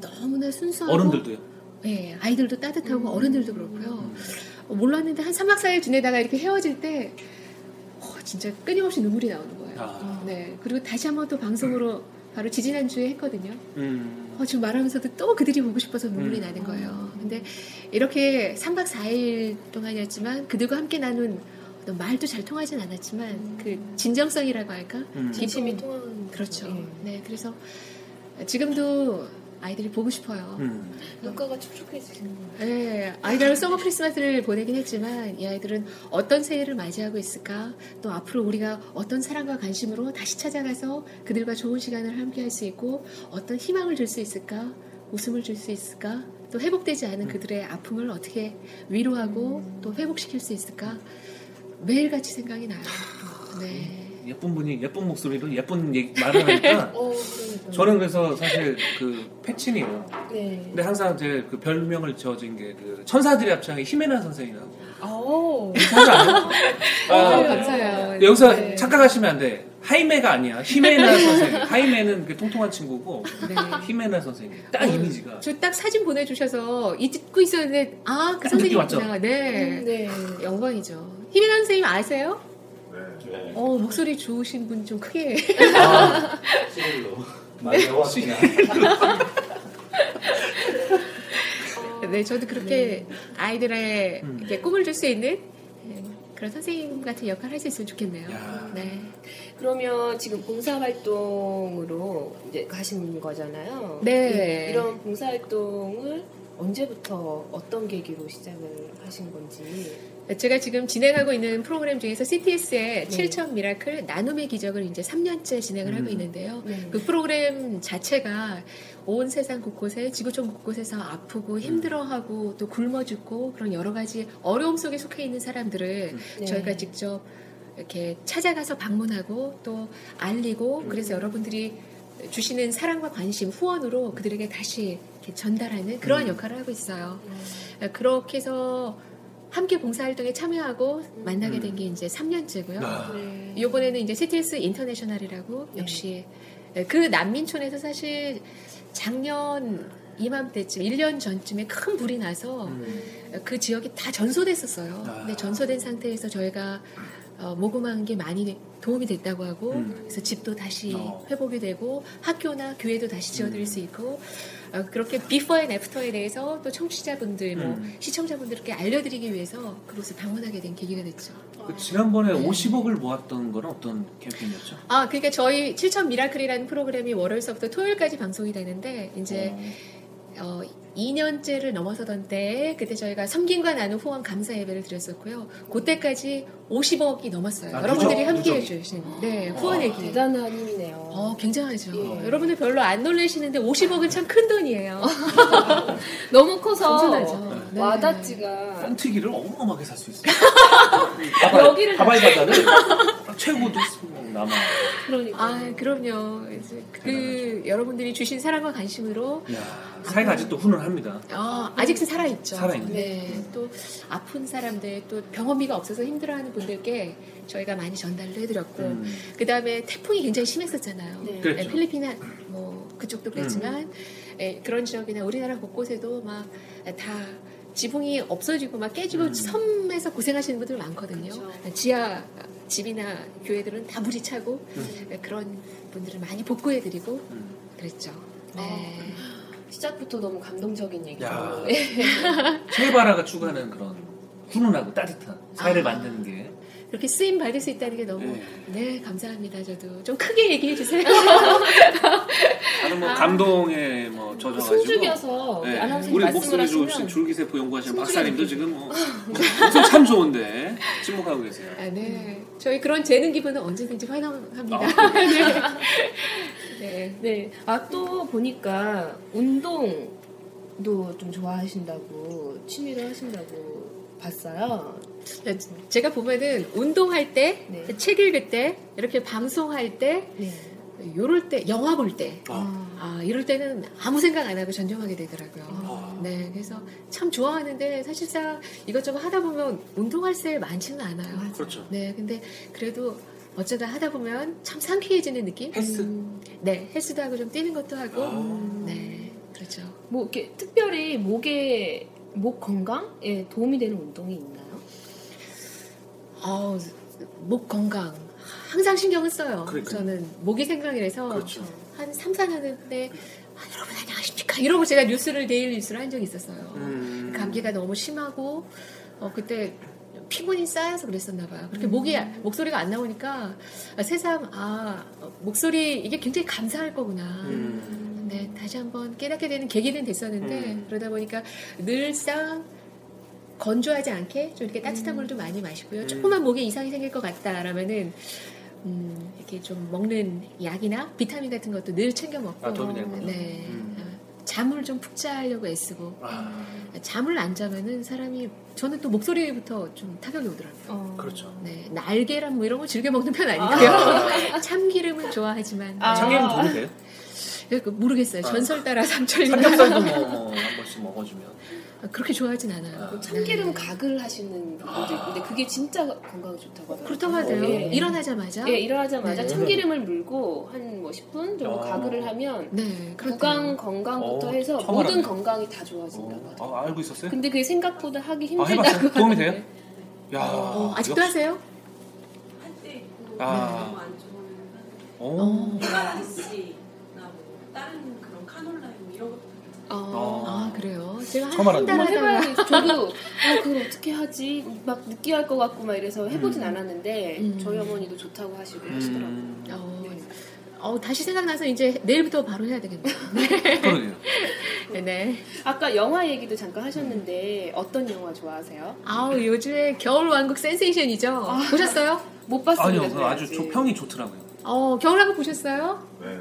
너무나 순수하고 어른들도요. 네, 아이들도 따뜻하고 어른들도 그렇고요. 음. 어, 몰랐는데 한 3박 4일 지내다가 이렇게 헤어질 때 어, 진짜 끊임없이 눈물이 나오는 거예요. 아. 네. 그리고 다시 한번 또 방송으로 바로 지지난주에 했거든요. 음. 어, 지금 말하면서도 또 그들이 보고 싶어서 눈물이 음. 나는 거예요. 근데 이렇게 3박 4일 동안이었지만 그들과 함께 나눈 말도 잘 통하진 않았지만 그 진정성이라고 할까? 음. 진심이 통한 그렇죠. 예. 네. 그래서 지금도 아이들이 보고 싶어요. 음. 눈가가 촉촉해지는 네, 아이들하고 서머 크리스마스를 보내긴 했지만 이 아이들은 어떤 새해를 맞이하고 있을까? 또 앞으로 우리가 어떤 사랑과 관심으로 다시 찾아가서 그들과 좋은 시간을 함께 할 수 있고 어떤 희망을 줄 수 있을까? 웃음을 줄 수 있을까? 또 회복되지 않은 그들의 아픔을 어떻게 위로하고 또 회복시킬 수 있을까? 매일같이 생각이 나요. 네. 예쁜 분이 예쁜 목소리로 예쁜 얘기, 말을 하니까 어. 저는 그래서 사실 그 패친이요. 네. 근데 항상 제 그 별명을 지어준 게그 천사들의 합창의 히메나 선생이라고. 어. 하지 않아요? 어, 아, 감사해요. 여기서 네. 착각하시면 안 돼. 하이메가 아니야. 히메나 선생. 하이메는 그 통통한 친구고 네. 히메나 선생님. 딱 이미지가. 저 딱 사진 보내주셔서 잊고 있었는데 아그딱 느낌 선생님이구나. 네. 음, 네. 영광이죠. 희민아 선생님 아세요? 네. 어 목소리 좋으신 분 좀 크게. 많이 배웠으냐. 네, 저도 그렇게 아이들의 음. 꿈을 줄 수 있는 네, 그런 선생님 같은 역할을 할 수 있으면 좋겠네요. 야. 네. 그러면 지금 봉사활동으로 이제 가신 거잖아요. 네. 이- 이런 봉사활동을 언제부터 어떤 계기로 시작을 하신 건지. 제가 지금 진행하고 있는 프로그램 중에서 CTS의 네. 7천 Miracle 나눔의 기적을 이제 3년째 진행을 하고 음. 있는데요. 네. 그 프로그램 자체가 온 세상 곳곳에 지구촌 곳곳에서 아프고 힘들어하고 또 굶어 죽고 그런 여러 가지 어려움 속에 속해 있는 사람들을 네. 저희가 직접 이렇게 찾아가서 방문하고 또 알리고 그래서 여러분들이 주시는 사랑과 관심 후원으로 그들에게 다시 전달하는 그러한 음. 역할을 하고 있어요. 그렇게 해서 함께 봉사활동에 참여하고 만나게 된 게 이제 3년째고요. 아. 네. 이번에는 이제 CTS 인터내셔널이라고 네. 역시 그 난민촌에서 사실 작년 이맘때쯤 1년 전쯤에 큰 불이 나서 음. 그 지역이 다 전소됐었어요. 아. 근데 전소된 상태에서 저희가 어, 모금한 게 많이 도움이 됐다고 하고 음. 그래서 집도 다시 어. 회복이 되고 학교나 교회도 다시 지어드릴 음. 수 있고 어, 그렇게 비포 앤 애프터에 대해서 또 청취자분들 뭐 음. 시청자분들께 알려드리기 위해서 그곳을 방문하게 된 계기가 됐죠. 그 지난번에 네. 50억을 모았던 거는 어떤 캠페인이었죠? 아, 그러니까 저희 7천 Miracle이라는 프로그램이 월요일서부터 토요일까지 방송이 되는데 이제 어, 2년째를 넘어서던 때에 그때 저희가 섬김과 나눔 후원 감사 예배를 드렸었고요. 그때까지 50억이 넘었어요. 아, 여러분들이 함께. 해주신 네, 후원액이. 대단한 힘이네요. 어, 굉장하죠. 예. 여러분들 별로 안 놀라시는데 50억은 참 큰 돈이에요. 너무 커서 겸손하죠. 네. 와닿지가 뻥튀기를 어마어마하게 살 수 있어요. 가발, 여기를 가발 과자를 최고도 남아. 그러니까 아, 그럼요. 이제 그 여러분들이 주신 사랑과 관심으로 야 사이가 아직도 훈훈합니다. 어, 아직은 살아 있죠. 살아 있네. 네. 또 아픈 사람들, 또 병원비가 없어서 힘들어하는 분들께 저희가 많이 전달을 해드렸고, 음. 그 다음에 태풍이 굉장히 심했었잖아요. 네. 그랬죠. 네, 필리핀 뭐 그쪽도 그랬지만 예, 그런 지역이나 우리나라 곳곳에도 막 다 지붕이 없어지고 막 깨지고 음. 섬에서 고생하시는 분들 많거든요. 그렇죠. 지하 집이나 교회들은 다 물이 차고 음. 예, 그런 분들을 많이 복구해드리고 음. 그랬죠. 네. 시작부터 너무 감동적인 얘기죠. 야. 네. 체바라가 추구하는 그런 훈훈하고 따뜻한 사이를 아. 만드는 게 그렇게 쓰임 받을 수 있다는 게 너무 네. 네 감사합니다. 저도 좀 크게 얘기해 주세요. 나는 뭐 감동에 뭐 젖어가지고 숨죽여서 네. 아나운서님 우리 말씀을 목소리 좋으신 하시면 줄기세포 연구하시는 박사님도 지금 뭐 목소리 참 좋은데 침묵하고 계세요. 아, 네. 저희 그런 재능 기부는 언제든지 환영합니다. 아, 네. 네. 아, 또 보니까 운동도 좀 좋아하신다고, 취미로 하신다고 봤어요. 네, 제가 보면은 운동할 때, 네. 책 읽을 때, 이렇게 방송할 때, 네. 요럴 때, 영화 볼 때, 아. 아, 이럴 때는 아무 생각 안 하고 전념하게 되더라고요. 아. 네, 그래서 참 좋아하는데 사실상 이것저것 하다 보면 운동할 새 많지는 않아요. 그렇죠. 네, 근데 그래도 어쩌다 하다 보면 참 상쾌해지는 느낌? 헬스. 음, 네, 헬스도 하고 좀 뛰는 것도 하고, 아. 네, 그렇죠. 뭐, 이렇게 특별히 목에, 목 건강에 도움이 되는 운동이 있나 요? 어, 목 건강 항상 신경을 써요. 그러니까요. 저는 목이 생명이라서 그렇죠. 한 3, 4년 때 아, 여러분 안녕하십니까 이러고 제가 뉴스를 daily 뉴스를 한 적이 있었어요. 음. 감기가 너무 심하고 어, 그때 피곤이 쌓여서 그랬었나 봐요. 그렇게 음. 목이 목소리가 안 나오니까 아, 새삼 아 어, 목소리 이게 굉장히 감사할 거구나. 음. 네, 다시 한번 깨닫게 되는 계기는 됐었는데 음. 그러다 보니까 늘상 건조하지 않게 좀 이렇게 따뜻한 물좀 많이 마시고요. 음. 조금만 목에 이상이 생길 것 같다라면은 음, 이렇게 좀 먹는 약이나 비타민 같은 것도 늘 챙겨 먹고 아, 도움이 되는군요. 네. 음. 어, 잠을 좀 푹 자려고 애쓰고 아, 잠을 안 자면은 사람이 저는 또 목소리부터 좀 타격이 오더라고요. 어. 그렇죠. 네, 날계란 뭐 이런 거 즐겨 먹는 편 아니고요. 참기름은 좋아하지만 아. 참기름 도움이 돼요? 그 모르겠어요. 아. 전설 따라 삼천리 삼겹살도 뭐, 뭐, 한 번씩 먹어주면. 그렇게 좋아하진 않아요. 아. 참기름 네. 각을 하시는 분도 있는데 그게 진짜 건강에 좋다고 하더라고요. 그렇다고 하대요. 예. 일어나자마자. 예, 일어나자마자 네. 참기름을 물고 한 뭐 10분 정도 아. 가글을 하면 네, 구강. 건강부터 어, 해서 모든 알았네. 건강이 다 좋아진다고 어, 하더라고요. 아, 알고 있었어요? 근데 그게 생각보다 하기 아, 힘들다고 해봤어요? 도움이 돼요? 야, 어, 아직도 역시- 하세요? 한때 있고 아. 너무 안 좋아하는 어. 메가리스나 뭐 다른 그런 카놀라유 이런 것도 어, 아, 그래요? 제가 한 달 하다가. 저도 어, 그걸 어떻게 하지? 막 느끼할 것 같고 막 이래서 해보진 음. 않았는데 음. 저희 어머니도 좋다고 하시고 하시더라고요. 음, 어, 네. 어, 다시 생각나서 이제 내일부터 바로 해야 되겠네요. 그러게요. 네. 네. 아까 영화 얘기도 잠깐 하셨는데 어떤 영화 좋아하세요? 아우, 요즘에 겨울왕국 센세이션이죠? 보셨어요? 못 봤습니다. 아니요, 그 아주. 조- 평이 좋더라고요. 어, 겨울왕국 보셨어요? 네.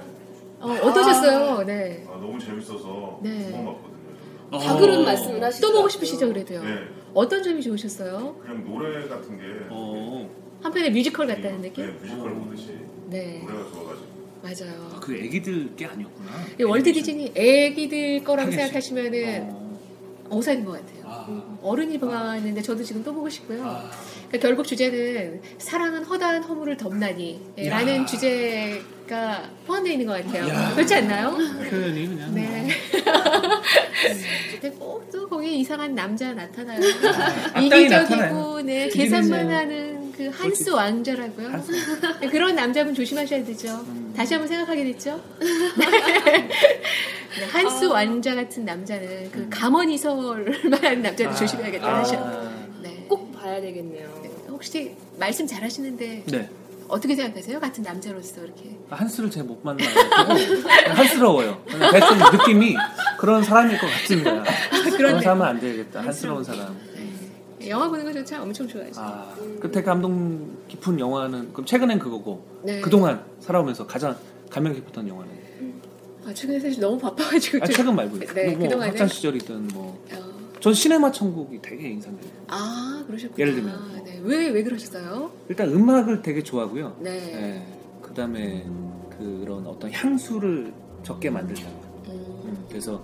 어, 어떠셨어요? 네. 아, 너무 재밌어서 네. 두번 봤거든요. 저는. 가글은 말씀을 하시죠. 또 보고 싶으시죠, 그래도요? 네. 어떤 점이 좋으셨어요? 그냥 노래 같은 게 어, 한편의 뮤지컬 같다는 느낌? 네, 뮤지컬 보듯이 네, 노래가 좋아가지고. 맞아요. 아, 그 애기들 게 아니었구나. 이 월드 디즈니 애기들 거라고 하겠지. 생각하시면은 어, 오산인 것 같아요. 아, 어른이 봤는데 저도 지금 또 보고 싶고요. 아, 그러니까 결국 주제는 사랑은 허다한 허물을 덮나니 예, 야. 라는 주제 가 포함되어 있는 것 같아요. 야. 그렇지 않나요? 표현이 그냥. 네. 근데 꼭또 거기에 이상한 남자 나타나요. 악당이 이기적이고 나타나요. 네, 계산만 거. 하는 그 한스 왕자라고요. 한스. 네, 그런 남자분 조심하셔야 되죠. 음. 다시 한번 생각하게 됐죠. 네, 한스 아. 왕자 같은 남자는 그 감언이설만 하는 남자도 조심해야겠다 아, 하셔. 네. 꼭 봐야 되겠네요. 혹시 말씀 잘하시는데 네. 어떻게 생각하세요? 같은 남자로서 이렇게. 한스를 제가 못 만나고 한스러워요. 대충 느낌이 그런 사람일 것 같습니다. 그런 그런데. 사람은 안 되겠다. 한스러운 사람. 영화 보는 거 저는 엄청 좋아해요. 아, 끝에 감동 깊은 영화는 그럼 최근엔 그거고 네. 그동안 살아오면서 가장 감명 깊었던 영화는 아, 최근에 사실 너무 바빠가지고. 아, 좀- 최근 말고 네, 뭐 그동안에. 학창 시절이든 뭐. 어, 전 시네마 천국이 되게 인상돼요. 아, 그러셨구나. 예를 들면. 네. 왜, 왜 그러셨어요? 일단 음악을 되게 좋아하고요. 네. 그다음에 그런 어떤 향수를 적게 만들다. 음. 그래서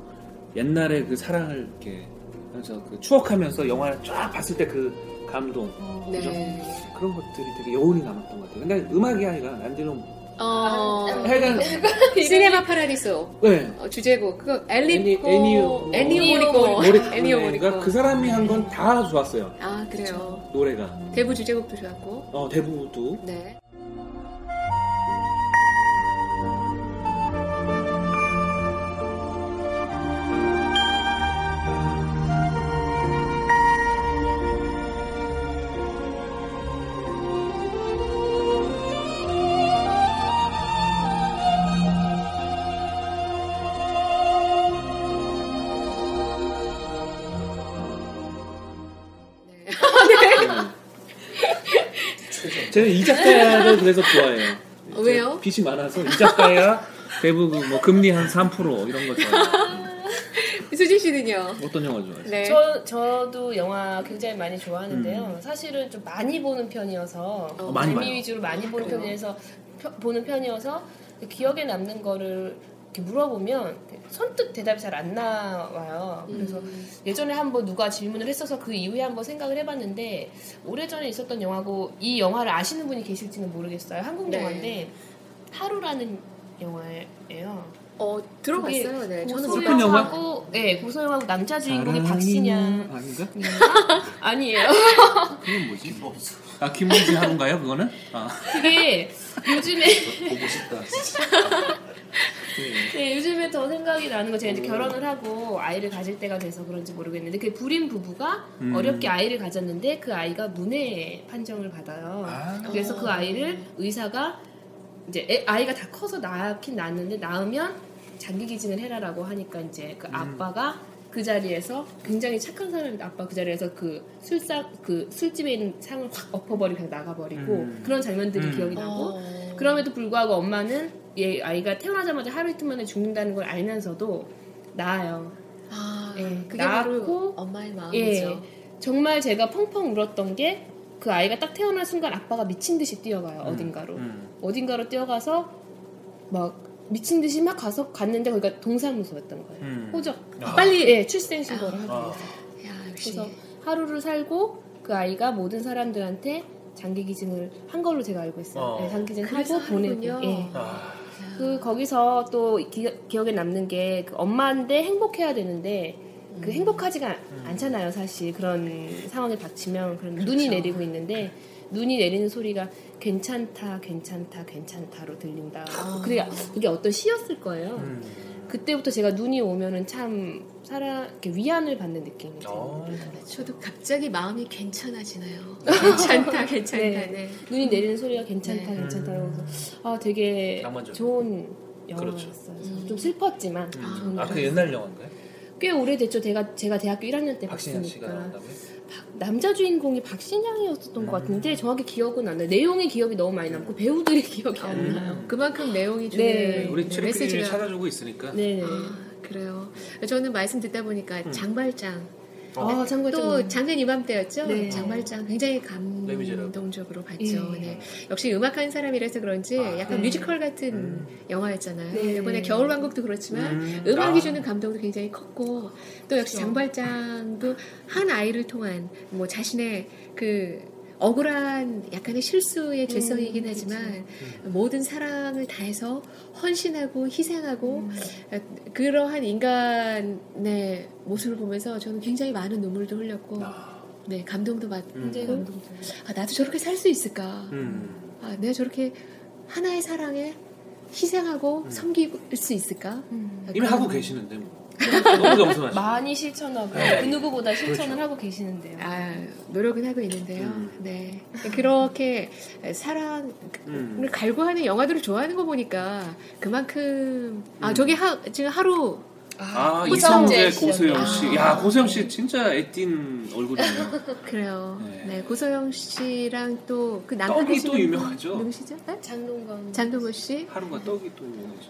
옛날에 그 사랑을 이렇게 하면서 그 추억하면서 영화를 쫙 봤을 때 그 감동 그죠? 네. 그런 것들이 되게 여운이 남았던 것 같아요. 근데 음악이 아니라 난디는 어, 하여간 시네마 파라디소. 네. 어, 주제곡. 그거 엘리코. 애니오- 애니오 모리코. 애니오 모리코. 그러니까 그 사람이 한 건 다 좋았어요. 아, 그래요. 노래가. 대부 주제곡도 좋았고. 어, 대부도. 네. 저는 이 작가를 그래서 좋아해요. 어, 왜요? 빚이 많아서 이 작가야 대부분 뭐 금리 한 3% 이런 거 좋아해요. 수진 씨는요? 어떤 영화 좋아해요? 네. 저, 저도 영화 굉장히 많이 좋아하는데요. 음. 사실은 좀 많이 보는 편이어서 어, 많이 재미 봐요. 위주로 많이 보는? 편이어서 펴- 보는 편이어서 기억에 남는 거를 이렇게 물어보면 선뜻 대답이 잘 안 나와요. 그래서 음. 예전에 한번 누가 질문을 했어서 그 이후에 한번 생각을 해봤는데 오래전에 있었던 영화고 이 영화를 아시는 분이 계실지는 모르겠어요. 한국 네. 영화인데 하루라는 영화예요. 어, 들어봤어요. 네. 저는 못 슬픈 영화? 고소영하고 네 고소영하고 남자 주인공이 박신양 아닌가? 아니에요. 그건 뭐지? 아 김범수 하루인가요? 그거는? 아. 그게 요즘에 보고 싶다. 네, 요즘에 더 생각이 나는 거 제가 이제 결혼을 하고 아이를 가질 때가 돼서 그런지 모르겠는데 그 불임 부부가 음. 어렵게 아이를 가졌는데 그 아이가 문해 판정을 받아요. 아. 그래서 그 아이를 의사가 이제 애- 아이가 다 커서 낳긴 낳았는데 낳으면 장기 기증을 해라라고 하니까 이제 그 음. 아빠가 그 자리에서 굉장히 착한 사람인데 아빠 그 자리에서 그 술상 그 술집에 있는 상을 확 엎어버리고 그냥 나가버리고 음. 그런 장면들이 음. 기억이 나고 어. 그럼에도 불구하고 엄마는 얘 아이가 태어나자마자 하루 이틀 만에 죽는다는 걸 알면서도 낳아요. 아, 예, 그게 바로 낳고, 엄마의 예, 마음이죠. 정말 제가 펑펑 울었던 게 그 아이가 딱 태어난 순간 아빠가 미친 듯이 뛰어가요 어딘가로 음. 어딘가로 뛰어가서 막 미친 듯이 막 가서 갔는데 거기가 동사무소였던 거예요. 음. 호적 아. 빨리 예, 출생 신고를 하기 아. 위해서. 야, 역시. 그래서 하루를 살고 그 아이가 모든 사람들한테 장기 기증을 한 걸로 제가 알고 있어요. 어. 네, 장기 기증 하고 보내고. 예. 아. 그 거기서 또 기, 기억에 남는 게 그 엄마인데 행복해야 되는데 그 행복하지가 음. 않잖아요 사실 그런 상황에 닥치면 그런 눈이 내리고 있는데 눈이 내리는 소리가 괜찮다 괜찮다 괜찮다로 들린다 아. 그게 그게 어떤 시였을 거예요 음. 그때부터 제가 눈이 오면은 참 살아 이렇게 위안을 받는 느낌이 들어요 어. 저도 갑자기 마음이 괜찮아지나요. 괜찮다, 괜찮다. 네. 네. 눈이 내리는 소리가 괜찮다 네. 괜찮다 그래서 아 되게 낭만적이고. 좋은 그렇죠. 영화였어요 음. 좀 슬펐지만 음. 아, 그 영화였어요. 옛날 영화인가요? 꽤 오래됐죠. 제가 제가 대학교 1학년 때 씨가 봤으니까 나온다고요? 남자 주인공이 박신양이었던 것 같은데 정확히 기억은 안 나요. 내용의 기억이 너무 많이 남고 배우들의 기억이 안 음. 나요. 그만큼 내용이 주는 네. 우리 네, 메시지가 찾아주고 있으니까. 네네. 아, 그래요. 저는 말씀 듣다 보니까 음. 장발장 아 참고로 또 작년 이맘때였죠. 네. 장발장 굉장히. 감동적으로 봤죠. 예. 네. 역시 음악하는 사람이라서 그런지 아, 약간 네. 뮤지컬 같은 음. 영화였잖아요. 네. 이번에 겨울왕국도 그렇지만 음. 음악이 아. 주는 감동도 굉장히 컸고 또 역시 그렇죠. 장발장도 한 아이를 통한 뭐 자신의 그 억울한 약간의 실수의 죄성이긴 음, 하지만 모든 사랑을 다해서 헌신하고 희생하고 어, 그러한 인간의 모습을 보면서 저는 굉장히 많은 눈물도 흘렸고 아. 네 감동도 받고 음. 감동적이에요. 아, 나도 저렇게 살 수 있을까 음. 아, 내가 저렇게 하나의 사랑에 희생하고 음. 섬길 수 있을까 아, 이미 그런- 하고 계시는데 뭐. 너무 겸손하시죠. 많이 실천하고 네. 그 누구보다 실천을 그렇죠. 하고 계시는데요. 아, 노력은 하고 있는데요. 음. 네. 그렇게 사랑을 음. 갈구하는 영화들을 좋아하는 거 보니까 그만큼 아 음. 저기 하, 지금 하루 아, 고성재 이성재 씨. 고소영 씨. 아. 야, 고소영 씨 진짜 애띤 얼굴이네요. 그래요. 네. 네, 고소영 씨랑 또 그 남편 떡이 또 유명하죠? 분 누구시죠? 네? 장동건. 장동건 씨. 하루가 떡이 또 유명하죠.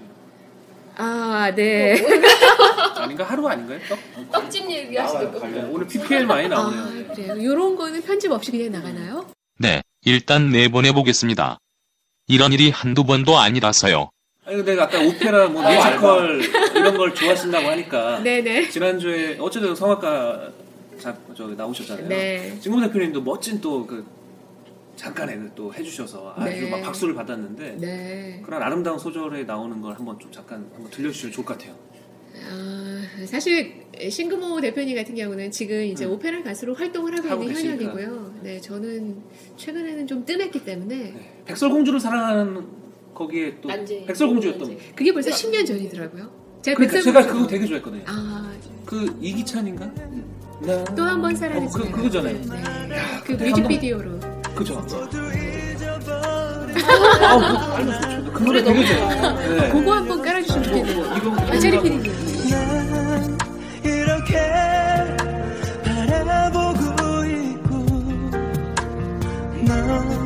아, 네. 아닌가? 하루 아닌가요? 떡? 떡집 얘기하시는 거. 네, 오늘 PPL 많이 나오네요. 아, 그래요. 이런 거는 편집 없이 그냥 나가나요? 네, 일단 내보내 보겠습니다. 이런 일이 한두 번도 아니라서요. 아니 근데 아까 오페라 뭐 뮤지컬 이런 걸 좋아하신다고 하니까 네네. 지난주에 어쨌든 성악가 자, 저기 나오셨잖아요. 네. 진공 대표님도 멋진 또 그 잠깐의 그또 해주셔서 아주 네. 막 박수를 받았는데 네. 그런 아름다운 소절에 나오는 걸 한번 좀 잠깐 한번 들려주시면 좋을 것 같아요. 아, 사실 싱그모 대표님 같은 경우는 지금 이제 음. 오페라 가수로 활동을 하고, 하고 있는 계시니까. 현역이고요. 네, 저는 최근에는 좀 뜸했기 때문에 네. 백설공주를 사랑하는 거기에 또 난제. 백설공주였던 난제. 그게 벌써 10년 전이더라고요. 제가 그러니까 제가 그거 되게 좋아했거든요. 아, 그 이기찬인가? 또한 번. 어, 그- 그거잖아요. 네. 그 그때 뮤직비디오로. 그죠? 좋죠. 그 노래 되게 좋아요. 네. 그거 한번 깔아주시면 좋겠네요. 이거 아, 체리 피디님. 이렇게 바라보고 있고 넌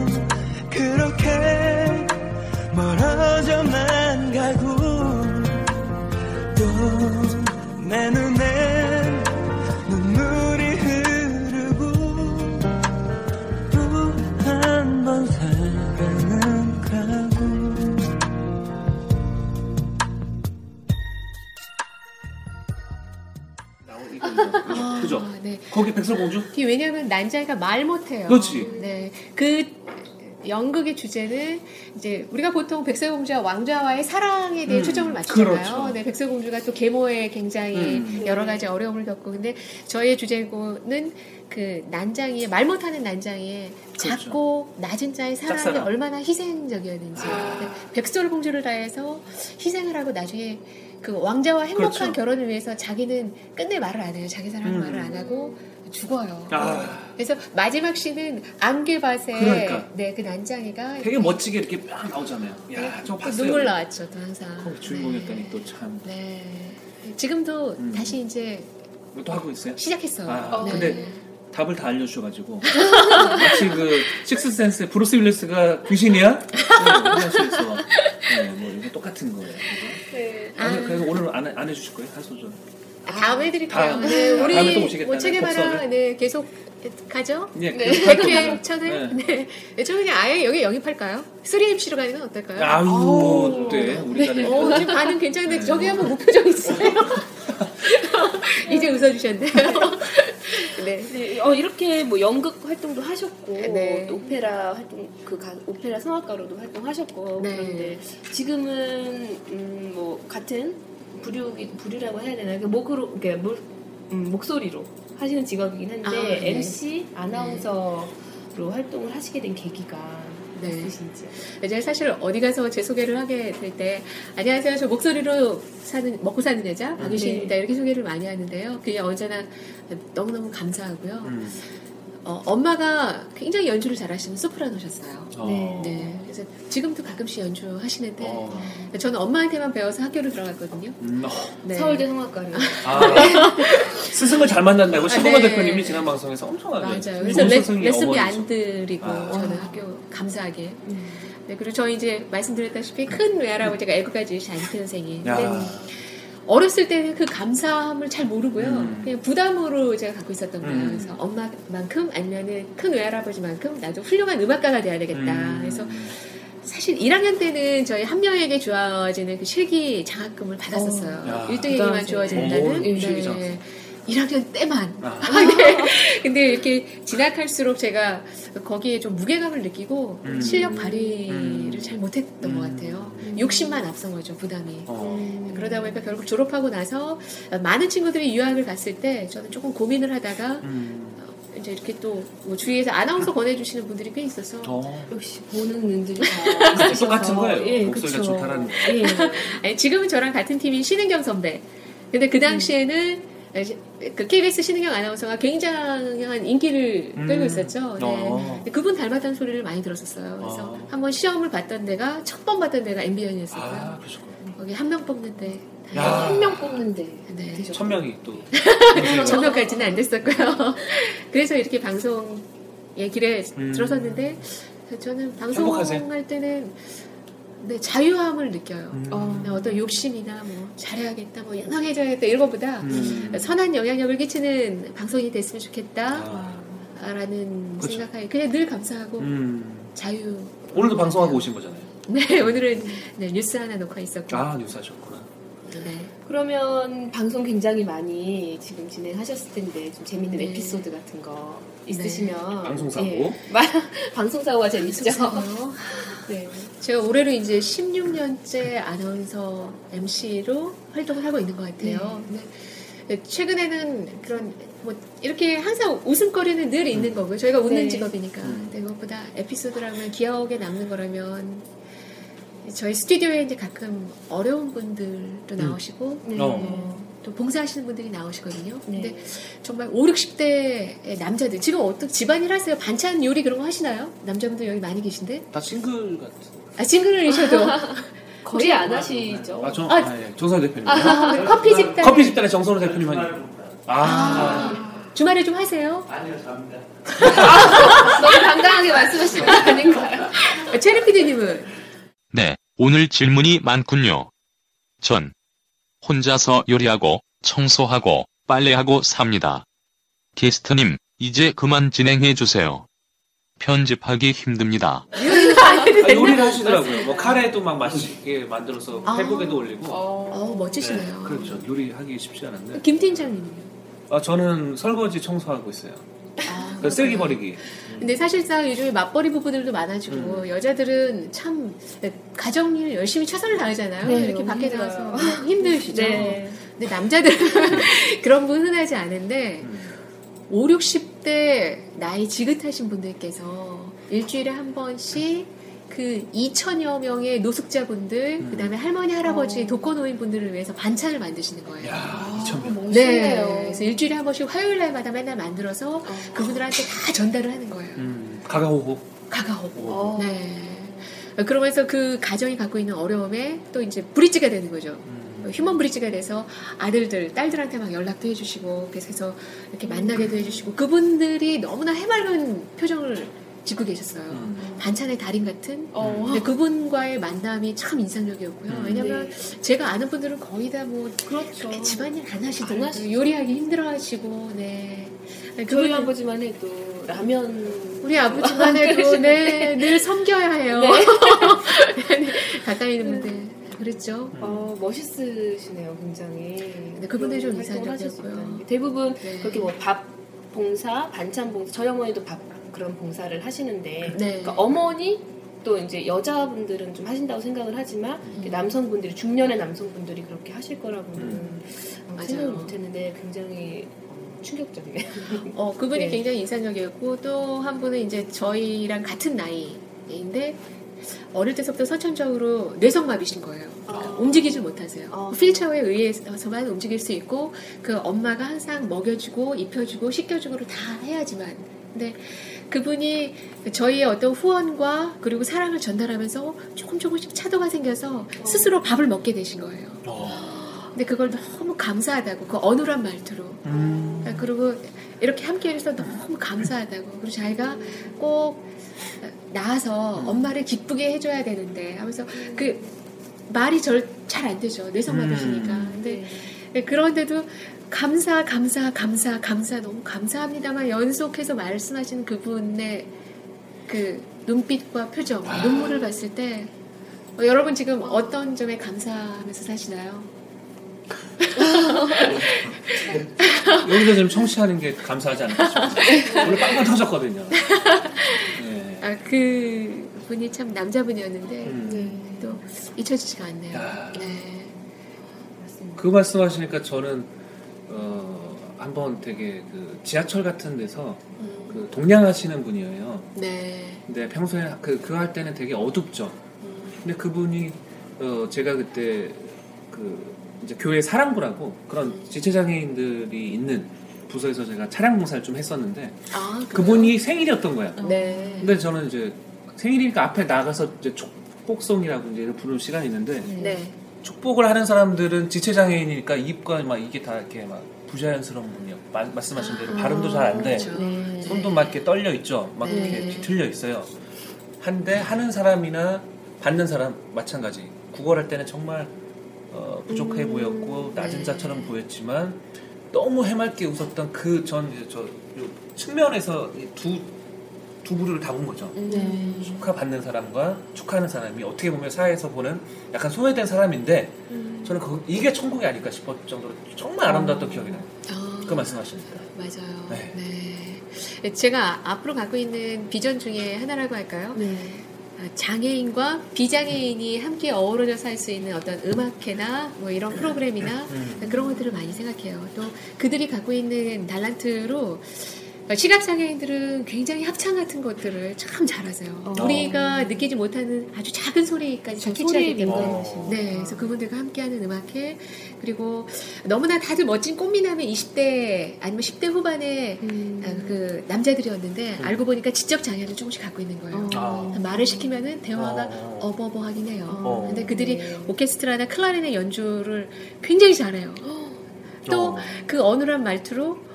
이거. 아, 그죠? 네. 거기 백설공주? 그게 왜냐하면 난장이가 말 못해요. 그렇지. 네. 그 연극의 주제는 이제 우리가 보통 백설공주와 왕자와의 사랑에 대해 음, 초점을 맞추잖아요. 그렇죠. 네, 백설공주가 또 계모에 굉장히 음. 여러 가지 어려움을 겪고 근데 저의 주제고는 그 난장이의 말 못하는 난장이의 그렇죠. 작고 낮은 자의 사랑이 짝사랑. 얼마나 희생적이었는지 아. 네, 백설공주를 위해서 희생을 하고 나중에 그 왕자와 행복한 그렇죠. 결혼을 위해서 자기는 끝내 말을 안 해요. 자기 사랑 음. 말을 안 하고 죽어요. 아, 그래서 마지막 시는 안개밭에 그러니까. 네, 그 난장이가 되게 멋지게 이렇게 쫙 나오잖아요. 야, 저거 봤어요. 눈물 나왔죠, 또 항상. 거기 주인공이었더니 또 참. 네. 네. 지금도 음. 다시 이제 또 하고 있어요? 시작했어요. 아, 네. 근데 답을 다 알려주셔가지고 마치 그 Sixth Sense의 브루스 윌리스가 귀신이야? 네, 있어. 네, 뭐 이거 똑같은 거예요. 네. 아니, 아. 그래서 오늘 안, 해- 안 해주실 거예요? 한 소절. 아, 다음에 해드릴게요. 다음. 네, 다음에 우리 또 오시겠다. 뭐 책에봐라 복선을. 네, 계속 가죠. 네, 네, 그 100회 천을. 네. 네. 네. 저는 그냥 아예 여기 영입할까요? 3MC로 가는 건 어떨까요? 아유, 네, 우리 딸에. 어, 지금 반응 괜찮은데 네. 저기 한번 무표정 있어요. 이제 웃어주셨네요. 네. 네, 어, 이렇게 뭐 연극 활동도 하셨고 네. 또 오페라 활동 그 가- 오페라 성악가로도 활동하셨고 네. 그런데 지금은 음, 뭐 같은 부류기 부류라고 해야 되나 그 목으로 이렇게 물, 음, 목소리로 하시는 직업이긴 한데 아, 네. MC 아나운서로 활동을 하시게 된 계기가 네. 있으신지. 제가 사실 어디 가서 제 소개를 하게 될 때 안녕하세요. 저 목소리로 사는 먹고 사는 여자 박유신입니다. 이렇게 소개를 많이 하는데요. 그게 언제나 너무너무 감사하고요. 음. 어, 엄마가 굉장히 연주를 잘하시는 소프라노셨어요 어. 네 그래서 지금도 가끔씩 연주하시는데 어. 저는 엄마한테만 배워서 학교를 들어갔거든요 음, 어. 네. 서울대 성악가를 아, 스승을 잘 만난다고 신동관 네. 대표님이 지난 방송에서 엄청나게 맞아요. 그래서 레, 스승이 레슨비. 안 드리고 아. 저는 학교 감사하게. 음. 네, 그리고 저 이제 말씀드렸다시피 큰 외할아버지가 애국가지 잔티 선생이. 어렸을 때는 그 감사함을 잘 모르고요. 음. 그냥 부담으로 제가 갖고 있었던 거예요. 음. 그래서 엄마만큼 아니면은 큰 외할아버지만큼 나도 훌륭한 음악가가 돼야 되겠다. 음. 그래서 사실 1학년 때는 저희 한 명에게 주어지는 그 실기 장학금을 받았었어요. 어. 야. 1등에게만 부담스러워. 주어진다는. 어, 실기 장학금. 네. 1학년 때만. 아. 네. 근데 이렇게 지나갈수록 제가 거기에 좀 무게감을 느끼고 음. 실력 발휘를 음. 잘 못했던 음. 것 같아요. 욕심만 앞선 거죠, 부담이. 어. 그러다 보니까 결국 졸업하고 나서 많은 친구들이 유학을 갔을 때 저는 조금 고민을 하다가 음. 이제 이렇게 또 뭐 주위에서 아나운서 권해주시는 분들이 꽤 있어서 어. 역시 보는 눈들이 다 똑같은 거예요. 예, 목소리가 그쵸. 좋다라는 거. 예. 아니, 지금은 저랑 같은 팀인 신은경 선배. 근데 그 당시에는 그 KBS 신은경 아나운서가 굉장한 인기를 음. 끌고 있었죠. 네. 어. 근데 그분 닮았다는 소리를 많이 들었었어요. 그래서 어. 한번 시험을 봤던 데가 첫 번 봤던 데가 MBN이었어요. 아. 거기 한 명 뽑는데 야. 한명 뽑는데 네. 천 명이 또 전면까지는 안 됐었고요. 그래서 이렇게 방송의 길에 음. 들어섰는데 저는 행복하세요? 방송할 때는 네, 자유함을 느껴요. 음. 어, 어떤 욕심이나 뭐 잘해야겠다, 뭐 유명해져야겠다 이런 것보다 음. 선한 영향력을 끼치는 방송이 됐으면 좋겠다. 아. 라는 그렇죠. 생각하에 그냥 늘 감사하고 음. 자유. 오늘도 방송하고 오신 거잖아요. 네 오늘은 네, 뉴스 하나 녹화 있었고. 아 뉴스 하셨구나. 네. 그러면 방송 굉장히 많이 지금 진행하셨을 텐데 좀 재밌는 네. 에피소드 같은 거 있으시면 방송사고. 예. 마- 방송사고가 재밌죠. 방송사고. 네. 제가 올해로 이제 16년째 아나운서 MC로 활동을 하고 있는 것 같아요. 근데 최근에는 그런 뭐 이렇게 항상 웃음거리는 늘 있는 거고요. 저희가 웃는 네. 직업이니까. 음. 근데 그것보다 에피소드라면 기억에 남는 거라면 저희 스튜디오에 이제 가끔 어려운 분들도 나오시고 네. 어, 또 봉사하시는 분들이 나오시거든요. 네. 근데 정말 5, 60대의 남자들 지금 어떻게 집안일 하세요? 반찬 요리 그런 거 하시나요? 남자분들 여기 많이 계신데? 다 싱글 같은. 아 싱글이셔도 거의 안 하시죠. 아, 정, 아, 아, 예. 정선우 대표님. 아, 커피 집단 커피 집단의 정선우 대표님 하니. 아. 아, 주말에 좀 하세요? 아니요, 잡니다. 너무 당당하게 말씀하시는 거 아닌가요? 체리 PD님은 네, 오늘 질문이 많군요. 전 혼자서 요리하고 청소하고 빨래하고 삽니다. 게스트님, 이제 그만 진행해 주세요. 편집하기 힘듭니다. 아, 요리를 하시더라고요. 뭐 카레도 막 맛있게 만들어서 아. 페북에도 올리고. 어, 멋지시네요. 네, 그렇죠. 요리하기 쉽지 않은데. 김 팀장님은요? 아, 저는 설거지 청소하고 있어요. 아, 그 쓰레기 버리기. 근데 사실상 요즘에 맞벌이 부부들도 많아지고 여자들은 참 가정일 열심히 최선을 다하잖아요. 네, 이렇게 밖에 힘들어요. 나가서 힘드시죠. 네. 근데 남자들은 그런 분 흔하지 않은데 음. 5, 60대 나이 지긋하신 분들께서 일주일에 한 번씩 그 2천여 명의 노숙자분들, 음. 그 다음에 할머니, 할아버지, 어. 독거 노인분들을 위해서 반찬을 만드시는 거예요. 야, 2천 명. 멋있네요. 네. 그래서 일주일에 한 번씩 화요일 날마다 맨날 만들어서 그분들한테 다 전달을 하는 거예요. 음, 가가오고. 가가오고. 어. 네. 그러면서 그 가정이 갖고 있는 어려움에 또 이제 브릿지가 되는 거죠. 음. 휴먼 브릿지가 돼서 아들들, 딸들한테 막 연락도 해주시고, 그래서 이렇게 만나게도 해주시고, 그분들이 너무나 해맑은 표정을 짓고 계셨어요. 음. 반찬의 달인 같은. 어. 근데 그분과의 만남이 참 인상적이었고요. 음. 왜냐면 네. 제가 아는 분들은 거의 다 뭐 그렇죠. 집안일 안안 하시더라고요. 요리하기 힘들어하시고, 네. 저희 그분들- 아버지만 해도 라면 우리 아버지만 해도 네, 늘 섬겨야 해요. 네. 가까이 있는 분들 그랬죠. 어, 멋있으시네요, 굉장히. 근데 그분들이 좀 게. 대부분 네. 그렇게 뭐 밥 봉사, 반찬 봉사, 저희 어머니도 밥 그런 봉사를 하시는데, 네. 그러니까 어머니 또 이제 여자분들은 좀 하신다고 생각을 하지만 이렇게 남성분들이 중년의 남성분들이 그렇게 하실 거라고는 음. 생각을 맞아요. 못했는데 굉장히 충격적이네요. 어, 그분이 네. 굉장히 인상적이었고 또 한 분은 이제 저희랑 같은 나이인데 어릴 때서부터 선천적으로 뇌성마비신 거예요. 그러니까 움직이질 못하세요. 아. 휠체어에 의해서만 움직일 수 있고 그 엄마가 항상 먹여주고 입혀주고 씻겨주고를 다 해야지만 근데 그분이 저희의 어떤 후원과 그리고 사랑을 전달하면서 조금 조금씩 차도가 생겨서 스스로 밥을 먹게 되신 거예요. 근데 그걸 너무 감사하다고 그 어눌한 말투로 음. 아, 그리고 이렇게 함께 해서 너무 감사하다고 그리고 자기가 꼭 나와서 엄마를 기쁘게 해줘야 되는데 하면서 그 말이 잘안 되죠 뇌성마비시니까 음. 근데 그런데도 감사 감사 감사 감사 너무 감사합니다만 연속해서 말씀하시는 그분의 그 눈빛과 표정 눈물을 봤을 때 어, 여러분 지금 어떤 점에 감사하면서 사시나요? 여기서 지금 청취하는 게 감사하지 않을까 싶어요. 오늘 빵빵 터졌거든요. 네. 아, 그 분이 참 남자분이었는데 음. 네, 또 잊혀지지가 않네요. 야. 네. 그 말씀하시니까 저는 어, 한번 되게 그 지하철 같은 데서 음, 그 동냥하시는 분이에요. 네. 근데 평소에 그 그 할 때는 되게 어둡죠. 음, 근데 그분이 어, 제가 그때 그 이제 교회 사랑부라고 그런 음. 지체장애인들이 있는 부서에서 제가 차량 봉사를 좀 했었는데 아, 그래요? 그분이 생일이었던 거야. 네. 근데 저는 이제 생일이니까 앞에 나가서 이제 축복송이라고 이제 부르는 시간이 있는데 네. 축복을 하는 사람들은 지체 장애인이니까 입과 막 이게 다 이렇게 막 부자연스러운 분이요. 마- 말씀하신 대로 발음도 잘 안 돼. 네. 손도 막 이렇게 떨려 있죠. 막 이렇게 네. 뒤틀려 있어요. 한데 하는 사람이나 받는 사람 마찬가지. 구걸할 때는 정말 어, 부족해 음, 보였고 낮은 네. 자처럼 보였지만 너무 해맑게 웃었던 그 전 저 측면에서 이두 두 부류를 다 본 거죠. 네. 축하 받는 사람과 축하하는 사람이 어떻게 보면 사회에서 보는 약간 소외된 사람인데 음. 저는 그, 이게 천국이 아닐까 싶을 정도로 정말 아름다웠던 기억이 나요. 아, 그 말씀하십니다. 맞아요. 네. 네. 제가 앞으로 갖고 있는 비전 중에 하나라고 할까요? 네. 아, 장애인과 비장애인이 함께 어우러져 살 수 있는 어떤 음악회나 뭐 이런 프로그램이나 음. 그런 것들을 많이 생각해요. 또 그들이 갖고 있는 달란트로 시각장애인들은 굉장히 합창 같은 것들을 참 잘하세요. 어. 우리가 느끼지 못하는 아주 작은 소리까지 다저 캐치하기 때문에. 네, 그래서 그분들과 함께하는 음악회 그리고 너무나 다들 멋진 꽃미남의 20대 아니면 10대 후반의 음. 아, 그 남자들이었는데 음. 알고 보니까 지적 장애를 조금씩 갖고 있는 거예요. 아. 말을 시키면은 대화가 어. 어버버하긴 해요. 어. 근데 그들이 네. 오케스트라나 클라리넷 연주를 굉장히 잘해요. 또 어. 그 어눌한 말투로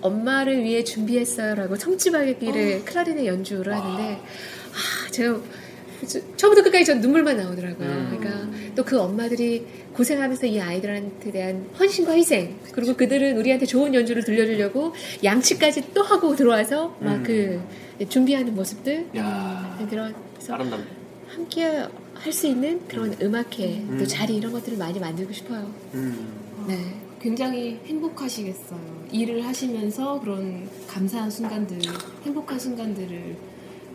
엄마를 위해 준비했어요라고 청치바기를 클라리넷 연주를 하는데 아 제가 저- 처음부터 끝까지 전 눈물만 나오더라고요. 음. 그러니까 또 그 엄마들이 고생하면서 이 아이들한테 대한 헌신과 희생 그리고 그들은 우리한테 좋은 연주를 들려주려고 양치까지 또 하고 들어와서 막 음. 그 준비하는 모습들 야 그래서 아름답네. 함께 할 수 있는 그런 음. 악회 음. 또 자리 이런 것들을 많이 만들고 싶어요. 음. 네. 굉장히 행복하시겠어요. 일을 하시면서 그런 감사한 순간들, 행복한 순간들을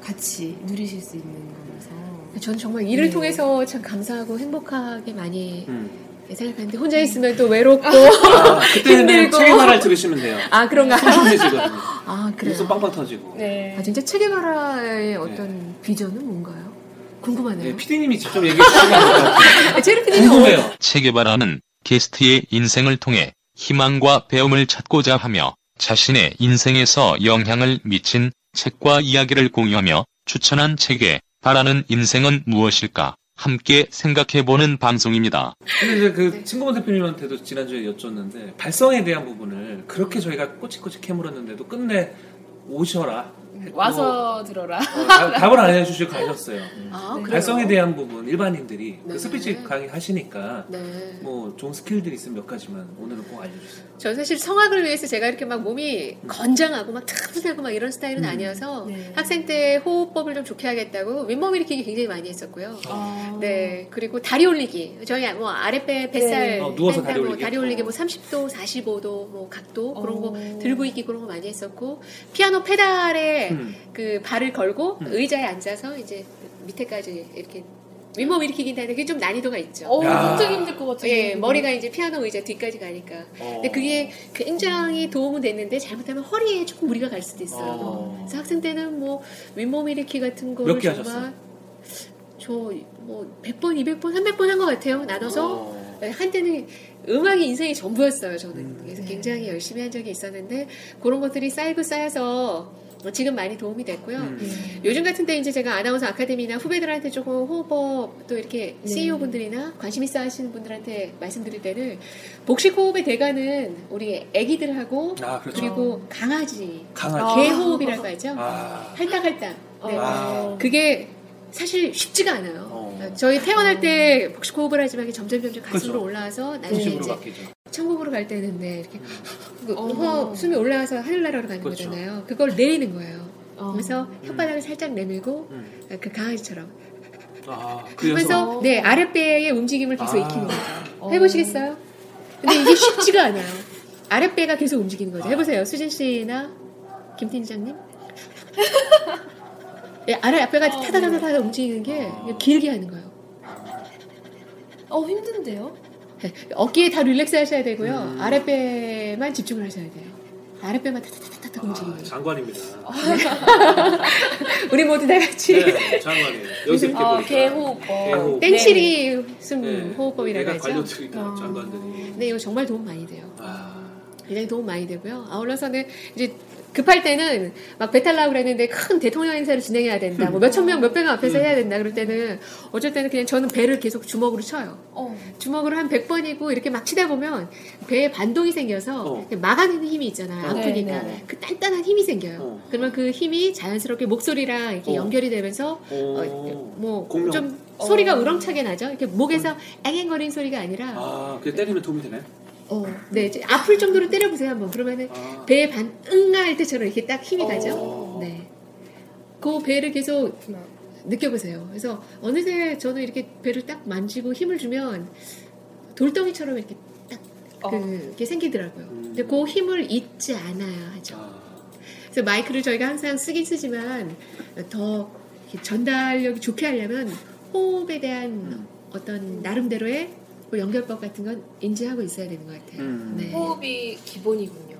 같이 누리실 수 있는 거라서. 저는 정말 일을 네. 통해서 참 감사하고 행복하게 많이 음. 생각하는데 혼자 있으면 또 외롭고 아, 그때는 힘들고. 책의 말을 들으시면 돼요. 아 그런가요? 소심해지거든요. 아 그래요. 눈썹 빵빵 터지고. 네. 아 진짜 체게바라의 어떤 비전은 뭔가요? 궁금하네요. 네, PD님이 직접 얘기해 주시면 돼요. 제르피디는 궁금해요. 체게바라는 게스트의 인생을 통해 희망과 배움을 찾고자 하며 자신의 인생에서 영향을 미친 책과 이야기를 공유하며 추천한 책에 바라는 인생은 무엇일까 함께 생각해보는 방송입니다. 근데 이제 그 네. 친구분 대표님한테도 지난주에 여쭸는데 발성에 대한 부분을 그렇게 저희가 꼬치꼬치 캐물었는데도 끝내 오셔라. 했고, 와서 들어라. 어, 다- 답을 안 해주시고 가셨어요. 아 그래요? 발성에 대한 부분 일반인들이 네. 그 스피치 강의 하시니까 네. 뭐 좋은 skill들이 있으면 몇 가지만 오늘은 꼭 알려주세요. 저 사실 성악을 위해서 제가 이렇게 막 몸이 건장하고 막 튼튼하고 막 이런 스타일은 음. 아니어서 네. 학생 때 호흡법을 좀 좋게 하겠다고 윗몸 일으키기 굉장히 많이 했었고요. 아. 네 그리고 다리 올리기 저희 뭐 아랫배 뱃살 네. 어, 누워서 다리 올리기. 다리 올리기 어. 뭐 30도 45도 뭐 각도 그런 거 어. 들고 있기 그런 거 많이 했었고 피아노 페달에 음. 그 발을 걸고 음. 의자에 앉아서 이제 밑에까지 이렇게 윗몸 일으키기 하는데 그게 좀 난이도가 있죠. 어, 야. 굉장히 힘들 것 같아요. 예, 머리가 이제 피아노 의자 뒤까지 가니까. 어. 근데 그게 굉장히 도움은 됐는데 잘못하면 허리에 조금 무리가 갈 수도 있어요. 어. 그래서 학생 때는 뭐 윗몸 일으키 같은 거를 몇개 정말 하셨어요? 저뭐 100번, 200번, 300번 한 것 같아요. 나눠서 어. 한때는 음악이 인생의 전부였어요. 저는 음. 그래서 굉장히 열심히 한 적이 있었는데 그런 것들이 쌓이고 쌓여서 지금 많이 도움이 됐고요. 음. 요즘 같은 때 이제 제가 아나운서 아카데미나 후배들한테 조금 호흡법 또 이렇게 네. CEO 분들이나 관심 있어 하시는 분들한테 말씀드릴 때는 복식 호흡의 대가는 우리 아기들하고 아 그렇죠. 그리고 강아지, 강아지. 개 호흡이라고 하죠. 아. 할딱할딱. 네. 아. 그게 사실 쉽지가 않아요. 어. 저희 태어날 때 복식 호흡을 하지만 점점 점점 가슴으로 그렇죠. 올라와서 나중에 이제 바뀌죠. 천국으로 갈 때는 네, 이렇게 그 어. 호흡, 숨이 올라와서 하늘나라로 가는 그렇죠. 거잖아요. 그걸 내리는 거예요. 어. 그래서 혓바닥을 살짝 내밀고 음. 그 강아지처럼 아, 그 하면서. 어. 네 아랫배의 움직임을 계속 아. 익히는 거죠. 어. 해보시겠어요? 근데 이게 쉽지가 않아요. 아랫배가 계속 움직이는 거죠. 아. 해보세요. 수진 씨나 김 팀장님. 예, 아랫배가 어, 타다다다다 움직이는 게 아. 길게 하는 거예요. 어, 힘든데요? 네, 어깨에 다 릴렉스 하셔야 되고요. 음. 아랫배만 집중을 하셔야 돼요. 아랫배만 타타타타타 움직이는 아. 장관입니다. 우리 모두 다 같이 네, 장관이에요. 여기서 이렇게 어, 보니까. 개호흡. 개호흡. 땡치리 숨 네. 호흡법이라고 내가 하죠. 관료들이다, 어. 장관들이. 근데 이거 정말 도움 많이 돼요. 아, 굉장히 도움 많이 되고요. 아울러서는 이제 급할 때는 막 배탈 나고 그랬는데 큰 대통령 행사를 진행해야 된다. 뭐 몇천 명, 몇백 명 앞에서 해야 된다. 그럴 때는 어쩔 때는 그냥 저는 배를 계속 주먹으로 쳐요. 어. 주먹으로 한 100번이고 이렇게 막 치다 보면 배에 반동이 생겨서 어. 막아내는 힘이 있잖아요. 어. 아프니까. 네, 네. 그 단단한 힘이 생겨요. 어. 그러면 그 힘이 자연스럽게 목소리랑 이렇게 어. 연결이 되면서 어. 뭐 공명. 좀 소리가 우렁차게 나죠. 이렇게 목에서 앵앵거리는 소리가 아니라 아, 그게 때리면 도움이 되나요? 어, 네, 이제 아플 정도로 때려보세요 한번. 그러면은 아. 배에 반 응할 때처럼 이렇게 딱 힘이 가죠. 어. 네. 그 배를 계속 느껴보세요. 그래서 어느새 저는 이렇게 배를 딱 만지고 힘을 주면 돌덩이처럼 이렇게 딱 그, 이렇게 생기더라고요. 근데 그 힘을 잊지 않아야 하죠. 그래서 마이크를 저희가 항상 쓰긴 쓰지만 더 전달력이 좋게 하려면 호흡에 대한 어떤 나름대로의 뭐 연결법 같은 건 인지하고 있어야 되는 것 같아요. 음. 네. 호흡이 기본이군요.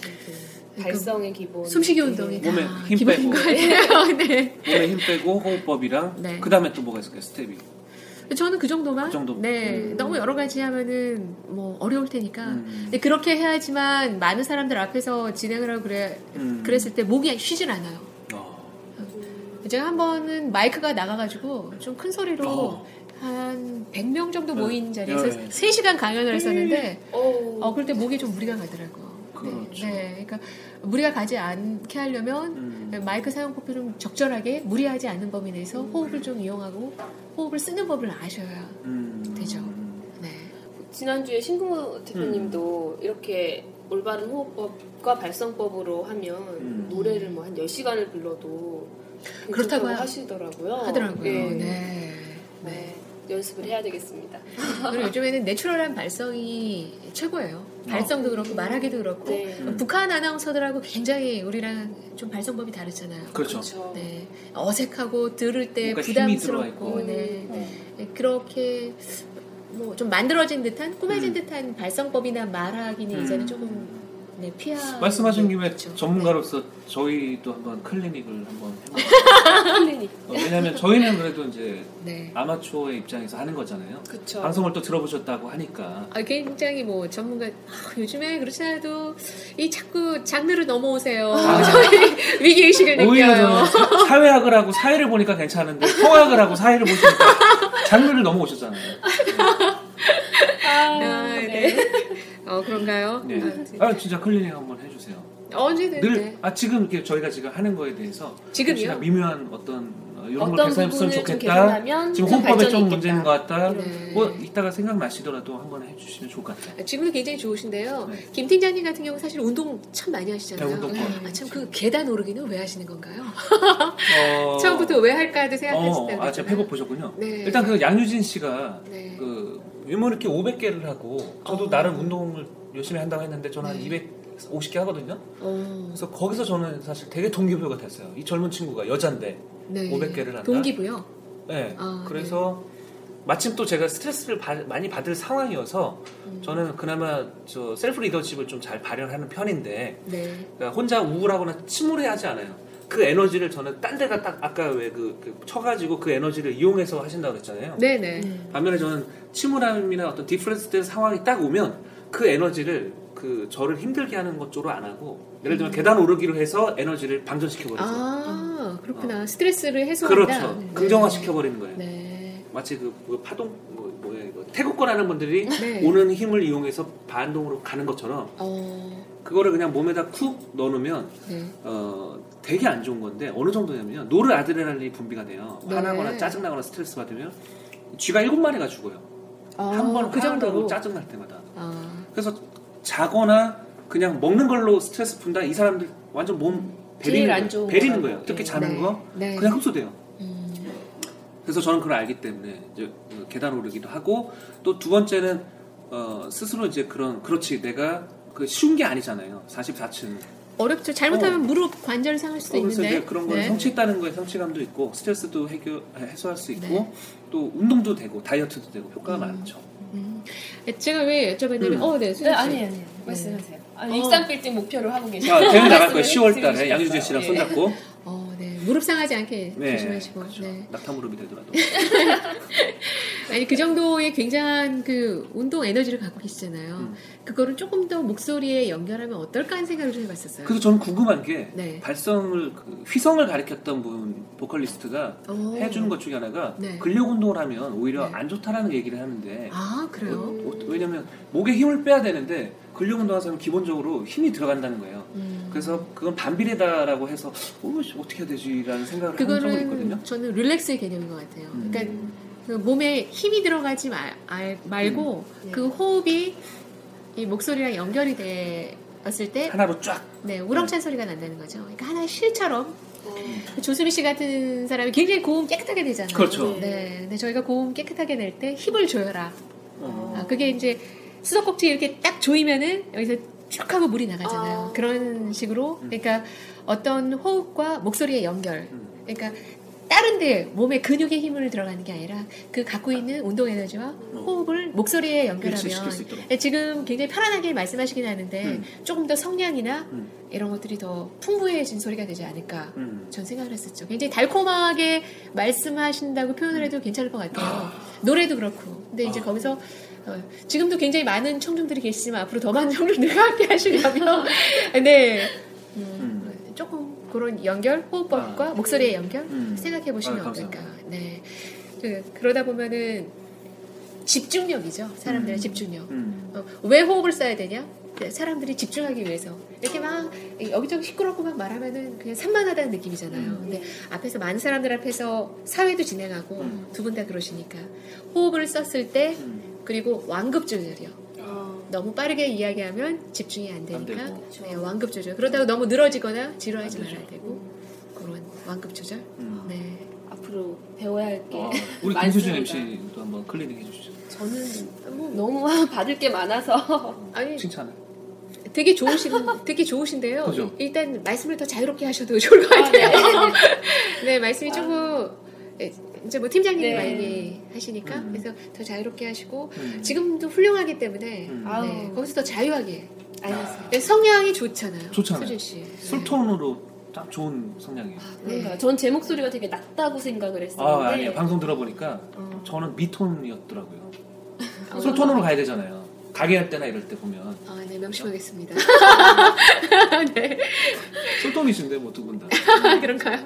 그 발성의 기본. 숨쉬기 운동이 다 몸에 힘 기본인 빼고. 것 같아요. 네. 몸에 힘 빼고 호흡법이랑 네. 그 다음에 또 뭐가 있을까요? 스텝이. 저는 그 정도만. 그 정도? 네. 음. 너무 여러 가지 하면은 뭐 어려울 테니까. 음. 근데 그렇게 해야지만 많은 사람들 앞에서 진행을 하고 그래, 음. 그랬을 때 목이 쉬질 않아요. 어. 제가 한 번은 마이크가 나가가지고 좀 큰 소리로 어. 한 100명 정도 모인 네. 자리에서 네. 3시간 강연을 했었는데 어. 어, 그럴 때 목이 좀 무리가 가더라고요. 그렇죠. 네, 네. 그러니까 무리가 가지 않게 하려면 음. 마이크 사용법을 좀 적절하게 무리하지 않는 범위 내에서 호흡을 좀 이용하고 호흡을 쓰는 법을 아셔야 음. 되죠. 네. 지난주에 신궁우 대표님도 이렇게 올바른 호흡법과 발성법으로 하면 음. 노래를 뭐 한 10시간을 불러도 그렇다고 하시더라고요. 하더라고요. 네. 네. 네. 연습을 해야 되겠습니다. 그리고 요즘에는 내추럴한 발성이 최고예요. 발성도 그렇고 말하기도 그렇고 네. 북한 아나운서들하고 굉장히 우리랑 좀 발성법이 다르잖아요. 그렇죠. 그렇죠. 네. 어색하고 들을 때 부담스럽고 있고. 네. 네. 네, 그렇게 뭐 좀 만들어진 듯한 꾸며진 음. 듯한 발성법이나 말하기는 음. 이제는 조금 네, 피하 말씀하신 김에 그렇죠. 전문가로서 저희도 한번 클리닉을 한번 해볼까요? 어, 왜냐하면 저희는 그래도 이제 네. 아마추어의 입장에서 하는 거잖아요. 그쵸. 방송을 또 들어보셨다고 하니까 아, 굉장히 뭐 전문가 아, 요즘에 그렇지 않아도 이 자꾸 장르를 넘어오세요. 아. 저희 위기 의식을 느껴요. 사- 사회학을 하고 사회를 보니까 괜찮은데 통학을 하고 사회를 보시니까 장르를 넘어오셨잖아요. 아, 아, 네. 어 그런가요? 네. 아, 아 진짜 클리닉 한번 해주세요. 언제든 늘 네. 아 지금 이렇게 저희가 지금 하는 거에 대해서 지금요? 미묘한 어떤 어, 이런 걸 개선했으면 좋겠다. 지금 발전이 좀 있겠다. 문제 있는 것 같다. 네. 뭐 이따가 생각 나시더라도 한번 해주시면 좋을 것 같아요. 아, 지금도 굉장히 좋으신데요. 네. 김 팀장님 같은 경우 사실 운동 참 많이 하시잖아요. 네. 아, 참그 계단 오르기는 왜 하시는 건가요? 어, 처음부터 왜 할까 도 생각했을 어, 때. 아 제가 페북 보셨군요. 네. 일단 그 양유진 씨가 네. 그 유머 이렇게 500개를 하고 저도 어. 나름 운동을 열심히 한다고 했는데 저는 한 네. 250개 하거든요. 어, 그래서 거기서 저는 사실 되게 동기부여가 됐어요. 이 젊은 친구가 여잔데 네. 500개를 한다. 동기부요? 네. 아, 그래서 마침 또 제가 스트레스를 바- 많이 받을 상황이어서 음. 저는 그나마 저 self leadership을 좀 잘 발현하는 편인데 네. 그러니까 혼자 우울하거나 침울해하지 않아요. 그 에너지를 저는 딴 데가 딱 아까 왜그 그 쳐가지고 그 에너지를 이용해서 하신다고 그랬잖아요. 네네. 반면에 저는 침울함이나 어떤 depressed 된 상황이 딱 오면 그 에너지를 그 저를 힘들게 하는 것 쪽으로 안 하고 예를 들면 계단 오르기로 해서 에너지를 방전시켜 버리죠. 아, 그렇구나. 스트레스를 해소한다. 그렇죠. 네. 긍정화 시켜 버리는 거예요. 네. 마치 그, 그 파동 뭐 뭐예요? 이거 태국권 하는 분들이 네. 오는 힘을 이용해서 반동으로 가는 것처럼 어, 그거를 그냥 몸에다 쿡 넣어놓으면 네. 어 되게 안 좋은 건데 어느 정도냐면요 노르 아드레날린이 분비가 돼요 네. 화나거나 짜증나거나 스트레스 받으면 쥐가 일곱 마리가 죽어요 아, 한번 그 정도로. 짜증 날 때마다 아, 그래서 자거나 그냥 먹는 걸로 스트레스 푼다 이 사람들 완전 몸 베리는 안 거예요. 베리는. 거예요. 특히 네. 자는 네. 거 네. 그냥 흡수돼요. 음, 그래서 저는 그걸 알기 때문에 이제 어, 계단 오르기도 하고 또 두 번째는 어, 스스로 이제 그런 그렇지 내가 그 쉬운 게 아니잖아요. 44층. 어렵죠. 잘못하면 무릎 관절 상할 수도 어, 그래서 있는데. 이제 그런 걸 네. 성취했다는 거에 성취감도 있고 스트레스도 해결 해소할 수 있고 네. 또 운동도 되고 다이어트도 되고 효과가 음. 많죠. 음. 제가 왜 여쭤봤냐면, 음. 어, 네, 네, 수진 씨. 아니에요, 아니에요. 말씀하세요. 아, 어. 익산 빌딩 목표를 하고 계시죠. 자, 대회 나갈 거예요. 말씀을 10월 달에? 양유진 씨랑 예. 손잡고 어, 네. 무릎 상하지 않게 네, 조심하시고. 네. 낙타 무릎이 되더라도. 아니 그 정도의 굉장한 그 운동 에너지를 갖고 계시잖아요. 음. 그거를 조금 더 목소리에 연결하면 어떨까 하는 생각을 좀 해봤었어요. 그래서 저는 궁금한 게 네. 발성을 그 휘성을 가리켰던 분 보컬리스트가 오. 해주는 것 중에 하나가 네. 근력 운동을 하면 오히려 안 좋다라는 얘기를 하는데 아 그래요? 어, 어, 왜냐면 목에 힘을 빼야 되는데 근력 운동하는 사람은 기본적으로 힘이 들어간다는 거예요. 음. 그래서 그건 반비례다라고 해서 어, 씨, 어떻게 해야 되지라는 생각을 한 적이 있거든요. 저는 릴렉스의 개념인 것 같아요. 음. 그러니까 그 몸에 힘이 들어가지 말, 알- 말고 음. 그 호흡이 이 목소리랑 연결이 되었을 때 하나로 쫙 네, 우렁찬 소리가 난다는 거죠. 그러니까 하나의 실처럼 조수미 씨 같은 사람이 굉장히 고음 깨끗하게 내잖아요. 그렇죠. 네, 근데 저희가 고음 깨끗하게 낼 때 힘을 줘여라. 어. 아, 그게 이제 수도꼭지 이렇게 딱 조이면은 여기서 쭉 하고 물이 나가잖아요. 그런 식으로 그러니까 어떤 호흡과 목소리의 연결. 음. 그러니까 다른데 몸에 근육에 힘을 들어가는 게 아니라 그 갖고 있는 운동 에너지와 호흡을 목소리에 연결하면. 예, 지금 굉장히 편안하게 말씀하시긴 하는데 음. 조금 더 성량이나 음. 이런 것들이 더 풍부해진 소리가 되지 않을까 음. 전 생각을 했었죠. 굉장히 달콤하게 말씀하신다고 표현을 해도 괜찮을 것 같아요. 노래도 그렇고. 근데 이제 거기서 어, 지금도 굉장히 많은 청중들이 계시지만 앞으로 더 많은 청중들과 함께 하시려면 네 음, 조금 그런 연결 호흡법과 목소리의 연결 음. 생각해 보시면 아. 어떨까. 네. 그, 그러다 보면은 집중력이죠. 사람들의 음. 집중력. 음. 어, 왜 호흡을 써야 되냐? 그 사람들이 집중하기 위해서 이렇게 막 여기저기 시끄럽고 막 말하면은 그냥 산만하다는 느낌이잖아요. 근데 앞에서 많은 사람들 앞에서 사회도 진행하고 두분 다 그러시니까 호흡을 썼을 때 그리고 완급 조절이요. 너무 빠르게 이야기하면 집중이 안 되니까 되고. 네, 완급 조절. 그러다가 너무 늘어지거나 지루하지 말아야 되고 그런 완급 조절. 음. 네. 앞으로 배워야 할게 어, 우리 김수진 MC도 한번 클리닉 해주시죠. 저는 뭐 너무 받을 게 많아서 아니 칭찬을. 되게 좋으신 되게 좋으신데요. 그죠? 일단 말씀을 더 자유롭게 하셔도 좋을 것 같아요. 네, 말씀이 조금 예, 이제 뭐 팀장님이 네. 많이 하시니까 그래서 더 자유롭게 하시고 음. 지금도 훌륭하기 때문에 음. 네. 거기서 더 자유하게. 알겠습니다. 네, 성향이 좋잖아요. 좋잖아요. 수진 씨. 네. 술톤으로 딱 좋은 성향이에요. 그런가. 전제 목소리가 되게 낮다고 생각을 했었는데 아, 아니에요. 방송 들어보니까 어. 저는 미톤이었더라고요. 술톤으로 가야 되잖아요. 가게 할 때나 이럴 때 보면 아, 네, 명심하겠습니다. 네. 술톤이신데 뭐 두 분 다. 그런가요?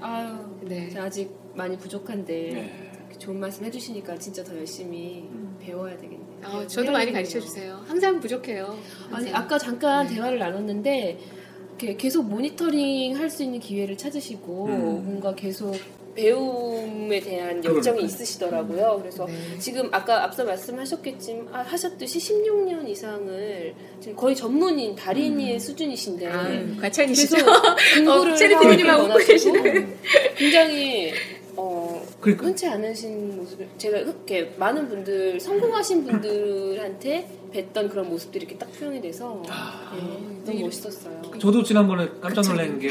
아유, 네. 아직 많이 부족한데 네. 좋은 말씀 해주시니까 진짜 더 열심히 음. 배워야 되겠네요. 아, 저도 많이 가르쳐 주세요. 항상 부족해요. 아니 항상. 아까 잠깐 네. 대화를 나눴는데 계속 모니터링 할 수 있는 기회를 찾으시고 음. 뭔가 계속 배움에 대한 열정이 그러니까요. 있으시더라고요. 그래서 네. 지금 아까 앞서 말씀하셨겠지만 아, 하셨듯이 16년 이상을 지금 거의 전문인 달인의 수준이신데 아, 과찬이시죠? 공부를 어, 체리 하고 PD님하고 웃고 원하시고 계시네. 굉장히 어, 그러니까. 흔치 않으신 모습을 제가 이렇게 많은 분들 성공하신 분들한테 뵀던 그런 모습들이 이렇게 딱 표현이 돼서 아. 예, 너무 멋있었어요. 저도 지난번에 깜짝 놀란 게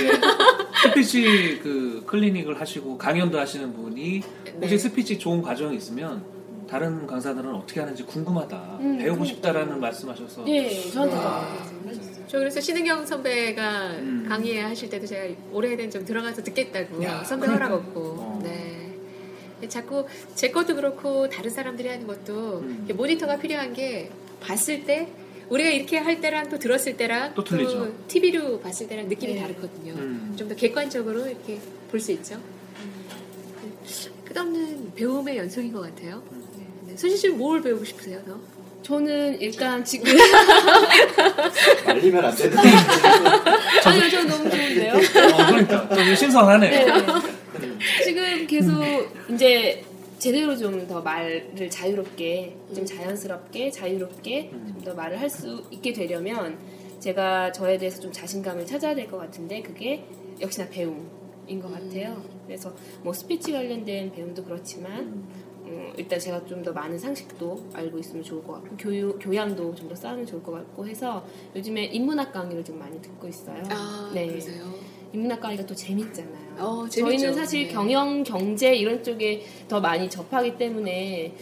스피치 그 클리닉을 하시고 강연도 하시는 분이 혹시 네. 스피치 좋은 과정이 있으면 다른 강사들은 어떻게 하는지 궁금하다 음, 배우고 그러니까요. 싶다라는 말씀하셔서 예, 저한테 네. 막저 그래서 신은경 선배가 음. 강의 하실 때도 제가 오래된 좀 들어가서 듣겠다고 야, 선배. 허락 없고 어. 네 자꾸 제 것도 그렇고 다른 사람들이 하는 것도 음. 모니터가 필요한 게 봤을 때 우리가 이렇게 할 때랑 또 들었을 때랑 또 틀리죠. TV로 봤을 때랑 느낌이 네. 다르거든요. 음. 좀더 객관적으로 이렇게 볼 수 있죠. 끝없는 배움의 연속인 것 같아요. 네. 수진 씨는 뭘 배우고 싶으세요, 더? 저는 일단 지금 말리면 안 되는 아니요, 저는 너무 좋은데요. 어, 그러니까 좀 신선하네. 네. 지금 계속 이제 제대로 좀 더 말을 자유롭게, 좀 자연스럽게, 자유롭게 좀 더 말을 할 수 있게 되려면 제가 저에 대해서 좀 자신감을 찾아야 될 것 같은데 그게 역시나 배움인 것 같아요. 그래서 뭐 스피치 관련된 배움도 그렇지만 어, 일단 제가 좀 더 많은 상식도 알고 있으면 좋을 것 같고 교육, 교양도 좀 더 쌓으면 좋을 것 같고 해서 요즘에 인문학 강의를 좀 많이 듣고 있어요. 아, 네. 그러세요? 인문학 강의가 또 재밌잖아요. 어. 저희는 사실 네. 경영, 경제 이런 쪽에 더 많이 접하기 때문에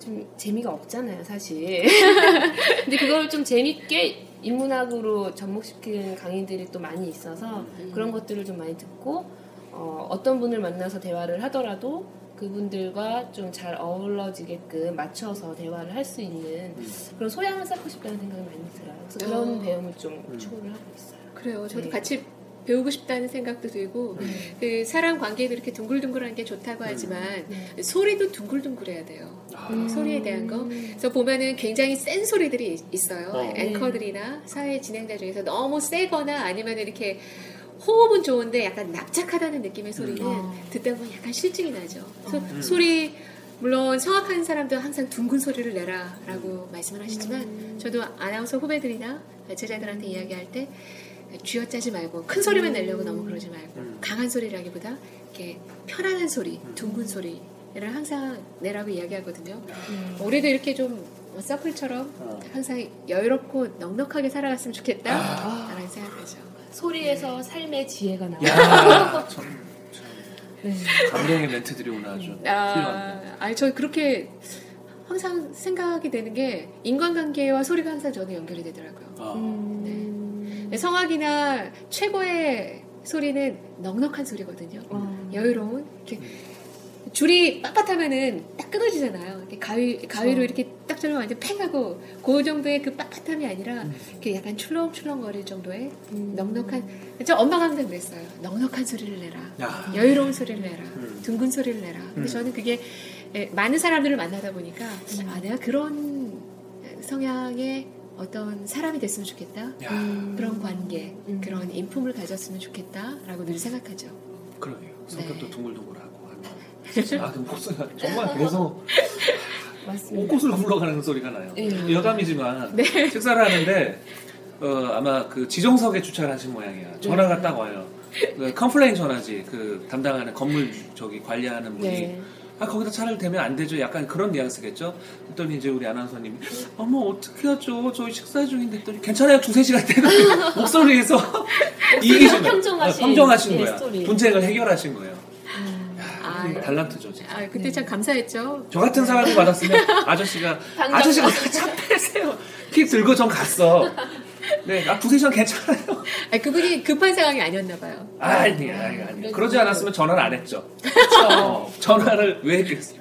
좀 재미가 없잖아요, 사실. 근데 그걸 좀 재밌게 인문학으로 접목시키는 강의들이 또 많이 있어서 음. 그런 것들을 좀 많이 듣고 어, 어떤 분을 만나서 대화를 하더라도 그분들과 좀 잘 어우러지게끔 맞춰서 대화를 할 수 있는 그런 소양을 쌓고 싶다는 생각이 많이 들어요. 그래서 그런 어. 배움을 좀 추구를 하고 있어요. 그래요. 저도 네. 같이 배우고 싶다는 생각도 들고 그 사람 관계도 이렇게 둥글둥글한 게 좋다고 하지만 소리도 둥글둥글해야 돼요. 음. 소리에 대한 거. 그래서 보면은 굉장히 센 소리들이 있- 있어요. 어. 앵커들이나 사회 진행자 중에서 너무 세거나 아니면 이렇게 호흡은 좋은데 약간 납작하다는 느낌의 소리는 어. 듣다 보면 약간 실증이 나죠. 그래서 음. 소리 물론 성악하는 사람도 항상 둥근 소리를 내라라고 말씀을 하시지만 저도 아나운서 후배들이나 제자들한테 이야기할 때 쥐어짜지 말고 큰 소리만 내려고 너무 그러지 말고 강한 소리라기보다 이렇게 편안한 소리, 둥근 소리를 항상 내라고 이야기하거든요. 우리도 이렇게 좀 서플처럼 항상 여유롭고 넉넉하게 살아갔으면 좋겠다라는 생각하죠. 소리에서 삶의 지혜가 나와요. 참, 네. 감동의 멘트들이 오늘 아주 훌륭합니다. 아, 아니 저 그렇게 항상 생각이 되는 게 인간관계와 소리가 항상 저는 연결이 되더라고요. 음. 네. 성악이나 최고의 소리는 넉넉한 소리거든요. 여유로운 이렇게 줄이 빳빳하면은 딱 끊어지잖아요. 이렇게 가위 가위로 그렇죠. 이렇게 딱 자르면 완전 팽하고 그 정도의 그 빳빳함이 아니라 이렇게 약간 출렁출렁거릴 정도의 넉넉한. 저 엄마가 항상 그랬어요. 넉넉한 소리를 내라. 야. 여유로운 소리를 내라. 음. 둥근 소리를 내라. 근데 음. 저는 그게 예, 많은 사람들을 만나다 보니까 아 내가 그런 성향의 어떤 사람이 됐으면 좋겠다. 야. 그런 관계, 그런 인품을 가졌으면 좋겠다라고 늘 생각하죠. 그러게요. 네. 성격도 둥글둥글하 고. 하면. 아, 그 목소리가 정말 계속 맞습니다. 옥구슬 굴러가는 소리가 나요. 네. 여담이지만 네. 식사를 하는데 어, 아마 그 지정석에 주차를 하신 모양이야. 전화가 딱 와요. 그 complain 전화지. 그 담당하는 건물 저기 관리하는 분이 네. 아 거기다 차를 대면 안 되죠. 약간 그런 뉘앙스겠죠. 그랬더니 이제 우리 아나운서님이 어머 어떻게 하죠? 저희 식사 중인데 했더니 괜찮아요. 두세 시간 때는 목소리에서 이기신 거예요. 평정하신 아, 평정하신 예, 거야. 스토리. 분쟁을 해결하신 거예요. 아, 야, 달란트죠. 진짜. 아, 그때 참 감사했죠. 저 같은 사람이 받았으면 아저씨가 아저씨가. 차 빼세요. 킥 들고 전 갔어. 네, 아 두세 시간 괜찮아요. 아, 그분이 급한 상황이 아니었나 봐요. 아니, 아니, 아니. 그러지 않았으면 전화를 안 했죠. 어, 전화를 왜 했겠어요?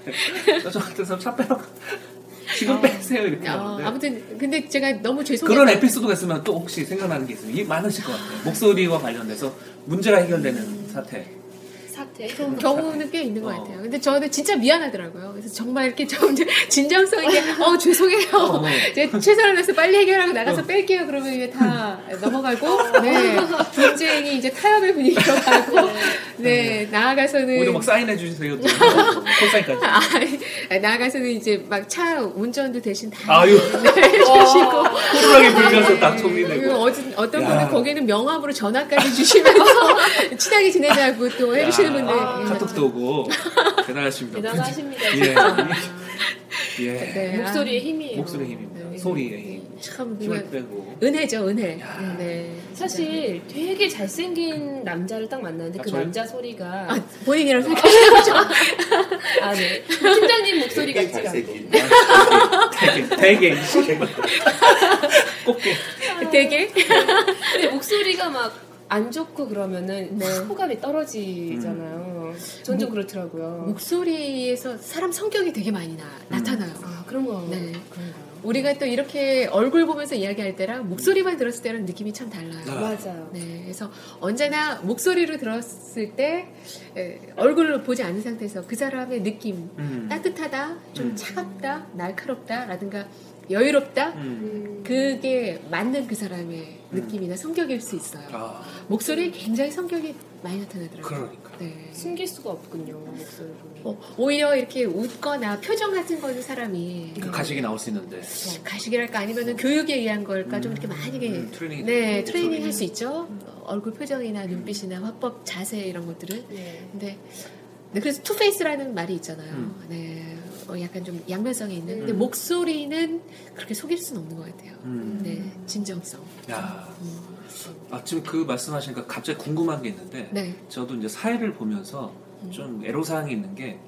저 같은 사람 차 빼러 가. 지금 빼세요 이렇게 어, 하는데 아무튼 근데 제가 너무 죄송해서 그런 에피소드가 있으면 또 혹시 생각나는 게 있으면 이 많으실 것 같아요. 목소리와 관련돼서 문제가 해결되는 사태. 사태. 그런 경우는 꽤 있는 것 같아요. 근데 저는 진짜 미안하더라고요. 그래서 정말 이렇게 좀 진정성 있게, 어, 죄송해요. 어. 제가 최선을 다해서 빨리 해결하고 나가서 뺄게요. 그러면 이게 다 넘어가고, 네. 분쟁이 이제 타협의 분위기로 가고, 네. 나아가서는. 오히려 막 사인해 주세요. 콜사인까지. 아, 나아가서는 이제 막 차 운전도 대신 다 아유. 네, 해주시고. 호루라기 불면서 딱 정리되고. 그리고 어떤. 분은 거기는 명함으로 전화까지 주시면서 친하게 지내자고 또 해주시는 분들. 야, 카톡도 오고 대단하십니다. 대단하십니다. 예. 예. 네. 목소리의 힘이에요. 목소리의 힘입니다. 소리의 힘. 참 힘을 그냥 빼고. 은혜죠, 은혜. 네. 사실 되게 잘생긴 남자를 딱 만났는데 아, 그 저요? 남자 소리가 아, 본인이랑 생각하시는 거죠? 아, 네. 팀장님 목소리 같지 않고. 되게 되게 꽃게. 되게 근데 목소리가 막 안 좋고 그러면은 호감이 떨어지잖아요. 전좀 그렇더라고요. 목소리에서 사람 성격이 되게 많이 나, 나타나요. 아, 그런 거. 네. 그런가요? 우리가 또 이렇게 얼굴 보면서 이야기할 때랑 목소리만 들었을 때랑 느낌이 참 달라요. 맞아요. 네, 그래서 언제나 목소리로 들었을 때 에, 얼굴을 보지 않은 상태에서 그 사람의 느낌, 음. 따뜻하다, 좀 차갑다, 날카롭다 라든가 여유롭다, 음. 그게 맞는 그 사람의 느낌이나 성격일 수 있어요. 아, 목소리에 굉장히 성격이 많이 나타나더라고요. 그러니까. 네. 숨길 수가 없군요, 목소리로. 어, 오히려 이렇게 웃거나 표정 같은 거는 사람이 그 가식이 나올 수 있는데. 가식이랄까 아니면은 교육에 의한 걸까 좀 이렇게 많이 음, 트레이닝. 네 목소리. 트레이닝 할 수 있죠 어, 얼굴 표정이나 눈빛이나 화법 자세 이런 것들은 네. 근데 네, 그래서 투페이스라는 말이 있잖아요 음. 네 어, 약간 좀 양면성이 있는 근데 음. 목소리는 그렇게 속일 수는 없는 것 같아요 음. 네 진정성 야. 아, 지금 그 말씀하시니까 갑자기 궁금한 게 있는데 네 저도 이제 사회를 보면서 음. 좀 애로사항이 있는 게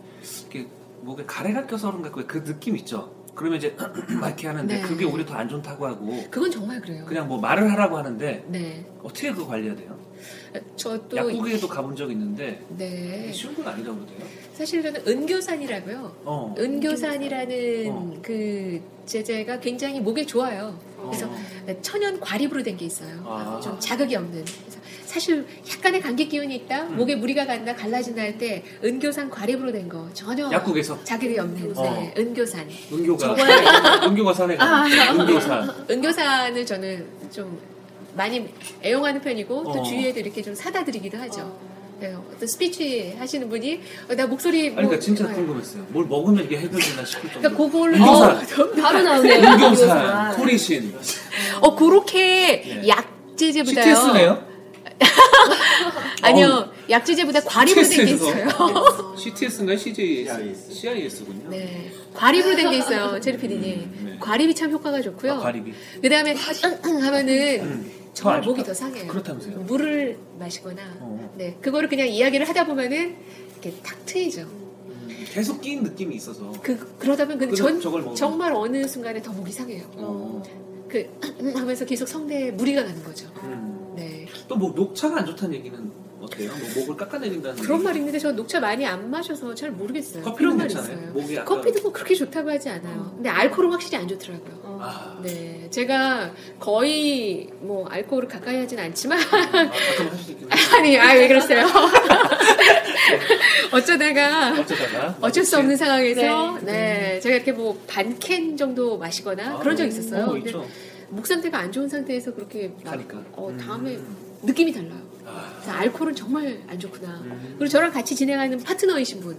이렇게 목에 가래가 껴서 그런가 그 느낌 있죠. 그러면 이제 막 이렇게 하는데 네. 그게 오히려 더 안 좋다고 하고 그건 정말 그래요. 그냥 뭐 말을 하라고 하는데 네. 어떻게 그거 관리해야 돼요? 저도 약국에도 가본 적 있는데 네. 쉬운 건 아니라고 그러대요. 사실 저는 은교산이라고요. 어. 은교산이라는 그 제제가 굉장히 목에 좋아요. 그래서 어. 천연 과립으로 된 게 있어요. 아. 좀 자극이 없는. 그래서 사실 약간의 감기 기운이 있다, 음. 목에 무리가 간다, 갈라진다 할 때 은교산 과립으로 된 거 전혀 약국에서 자극이 없는 어. 네, 은교산. 은교가. 은교가 산에 가 아. 은교산 은교산을 저는 좀 많이 애용하는 편이고 또 어. 주위에도 이렇게 좀 사다 드리기도 하죠. 네, 어떤 스피치 하시는 분이 어, 나 목소리 아니 그러니까 진짜 네. 궁금했어요. 뭘 먹으면 이게 해결되나 싶을 정도. 그러니까 그걸로 은교산, 바로 나오네요. 은교산, 코리신, 어 그렇게 예. 약제제보다요. CTS네요? 아니요, 약제제보다 과립으로 된 게 있어요. CTS인가요? CJS? CIS군요. 네, 과립으로 된 게 있어요, 체리 PD님. 과립이 참 효과가 좋고요. 아, 과립이. 그 다음에 하면은 정말 안 목이. 더 상해요. 그렇다면서요? 물을 마시거나, 어. 네, 그거를 그냥 이야기를 하다 보면은 이렇게 탁 트이죠. 계속 끼인 느낌이 있어서. 그 그러다 보면 근데 전 정말 어느 순간에 더 목이 상해요. 어. 그 하면서 계속 성대에 무리가 가는 거죠. 음. 네. 또 뭐 녹차가 안 좋다는 얘기는 어때요? 뭐 목을 깎아내린다는 그런 얘기? 말이 있는데 저 녹차 많이 안 마셔서 잘 모르겠어요. 커피는 그런 말 괜찮아요? 있어요. 목이 약간- 커피도 뭐 그렇게 좋다고 하지 않아요. 근데 알코올은 확실히 안 좋더라고요. 아, 네, 제가 거의 뭐 알코올을 가까이 하진 않지만 해요. 아니, 아 왜 그러세요? 어쩌다가 어쩌다가 어쩔 수 없는 상황에서 네. 네, 제가 이렇게 뭐 반 캔 정도 마시거나 그런 적 있었어요. 어, 있죠. 목 상태가 안 좋은 상태에서 그렇게 막, 가니까. 어, 다음에 음. 느낌이 달라요. 아, 그래서 알코올은 정말 안 좋구나. 음. 그리고 저랑 같이 진행하는 파트너이신 분.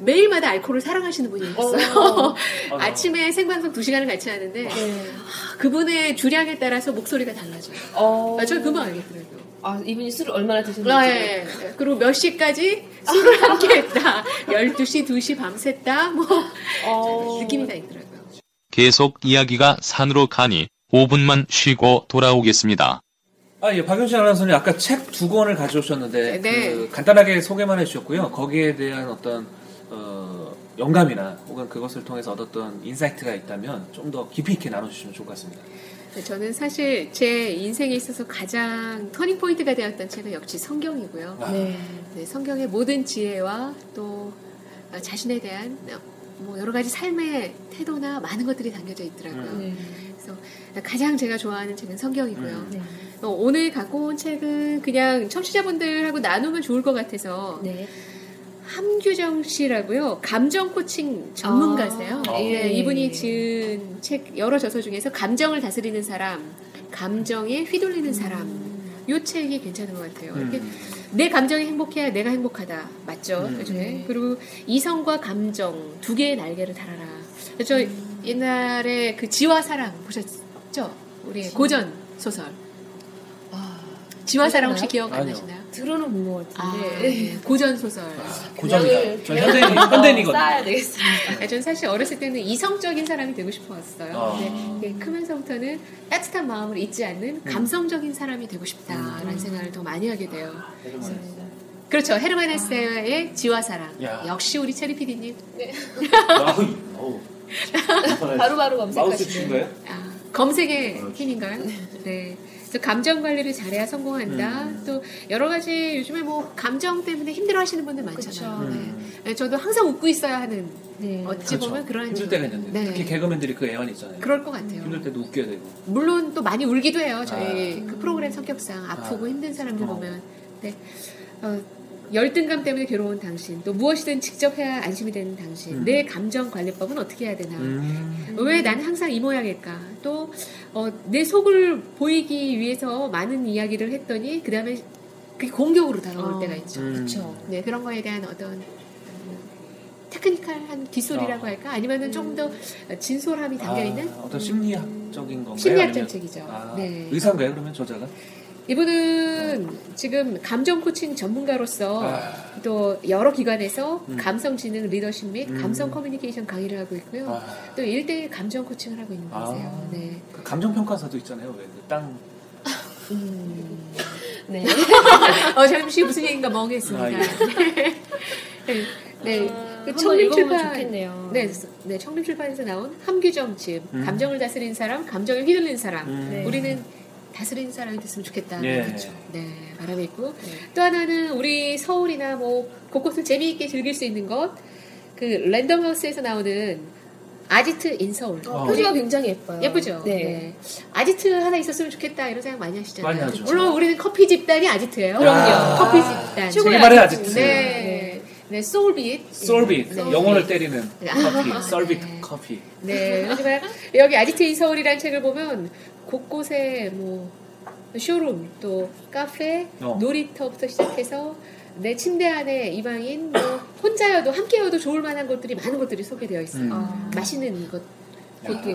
매일마다 알코올을 사랑하시는 분이 있어요. 어. 아침에 생방송 2시간을 같이 하는데 네. 아, 그분의 주량에 따라서 목소리가 달라져요. 어. 아, 저는 금방 알겠더라고요. 아, 이분이 술을 얼마나 드셨는지. 아, 예, 예. 그리고 몇 시까지 술을 함께 했다. 12시, 2시 밤샜다. 뭐 어. 느낌이 다 있더라고요. 계속 이야기가 산으로 가니 5분만 쉬고 돌아오겠습니다. 아, 예, 박윤신 아나운서님 아까 책 두 권을 가져오셨는데 네. 그 간단하게 소개만 해주셨고요. 거기에 대한 어떤 어, 영감이나 혹은 그것을 통해서 얻었던 insight가 있다면 좀 더 깊이 있게 나눠주시면 좋을 것 같습니다. 네, 저는 사실 제 인생에 있어서 가장 turning point가 되었던 책은 역시 성경이고요. 아. 네. 네, 성경의 모든 지혜와 또 아, 자신에 대한 뭐 여러 가지 삶의 태도나 많은 것들이 담겨져 있더라고요. 음. 네. 그래서 가장 제가 좋아하는 책은 성경이고요. 음. 네. 어, 오늘 갖고 온 책은 그냥 청취자분들하고 나누면 좋을 것 같아서 네. 함규정 씨라고요. 감정 코칭 전문가세요. 아. 예, 네. 이분이 지은 책 여러 저서 중에서 감정을 다스리는 사람, 감정에 휘둘리는 사람. 요 책이 괜찮은 것 같아요. 이렇게 음. 내 감정이 행복해야 내가 행복하다. 맞죠? 음. 요즘에. 네. 그리고 이성과 감정 두 개의 날개를 달아라. 저 옛날에 그 지와 사랑 보셨죠? 우리 고전 소설. 아, 지와 사랑 혹시? 기억 안 아니요. 나시나요? 들어는 본것 아, 같은데. 네. 고전 소설. 고정이다. 전 현대인, 현대인이거든요. 쌓아야 되겠습니다. 아, 전 사실 어렸을 때는 이성적인 사람이 되고 싶었어요. 아. 근데 크면서부터는 따뜻한 마음을 잊지 않는 감성적인 사람이 되고 싶다라는 생각을 더 많이 하게 돼요. 그렇죠. 헤르만 헤세의 지와 사랑. 야. 역시 우리 체리 PD님. 아우, 어우. 바로바로 마우스 검색하시네. 친 거예요? 아, 검색의 힘인가요? 네. 그래서 감정 관리를 잘해야 성공한다. 음. 또 여러 가지 요즘에 뭐 감정 때문에 힘들어하시는 분들 많잖아요. 그쵸. 네. 네, 저도 항상 웃고 있어야 하는 네. 어찌 보면 그런 힘들 때가 있는데 네. 특히 개그맨들이 그 애환 있잖아요. 그럴 것 같아요. 힘들 때도 웃겨야 되고. 물론 또 많이 울기도 해요. 저희 아. 그 프로그램 성격상 아프고 아. 힘든 사람들 어. 보면. 네. 어, 열등감 때문에 괴로운 당신, 또 무엇이든 직접 해야 안심이 되는 당신, 음. 내 감정 관리법은 어떻게 해야 되나? 음. 왜 나는 항상 이 모양일까? 또, 어, 내 속을 보이기 위해서 많은 이야기를 했더니, 그 다음에 그게 공격으로 다가올 어. 때가 있죠. 음. 그렇죠. 네, 그런 거에 대한 어떤 음, 테크니컬한 기술이라고 어. 할까? 아니면은 좀더 진솔함이 담겨 있는? 아, 어떤 심리학적인 건가요? 심리학적 책이죠. 아, 네. 의사인가요? 그러면 저자가? 이분은 지금 감정 코칭 전문가로서 아. 또 여러 기관에서 음. 감성 지능 리더십 및 음. 감성 커뮤니케이션 강의를 하고 있고요. 아, 또 1대1 감정 코칭을 하고 있는 아. 분이세요. 네. 그 감정 평가사도 있잖아요. 왜? 그 땅. 음. 네. 어, 잠시 무슨 얘기인가 멍했습니다. 아, 예. 네. 네. 아, 그 읽어보면 출판- 좋겠네요. 네, 네, 청림 출판에서 나온 함규정 집 음. 감정을 다스리는 사람, 감정을 휘둘리는 사람. 음. 네. 우리는 다스리는 사람이 됐으면 좋겠다. 예. 그렇죠. 네, 바람이 있고 네. 또 하나는 우리 서울이나 뭐 곳곳을 재미있게 즐길 수 있는 것, 그 랜덤하우스에서 나오는 아지트 인 서울. 어, 표지가 굉장히 예뻐요. 예쁘죠. 네. 네. 아지트 하나 있었으면 좋겠다 이런 생각 많이 하시잖아요. 많이 하죠. 물론 우리는 커피 집단이 아지트예요. 그럼요. 커피 집단. 최고의 아지트. 아지트. 네. 네, 소울빛. 솔빗 네. 영혼을 때리는 커피 아, 썰빗 네. 커피 네, 하지만 여기 아지트 인 서울이라는 책을 보면 곳곳에 뭐 쇼룸, 또 카페, 어. 놀이터부터 시작해서 내 침대 안에 이방인, 뭐 혼자여도 함께여도 좋을 만한 곳들이 많은 곳들이 소개되어 있어요. 음. 아. 맛있는 것.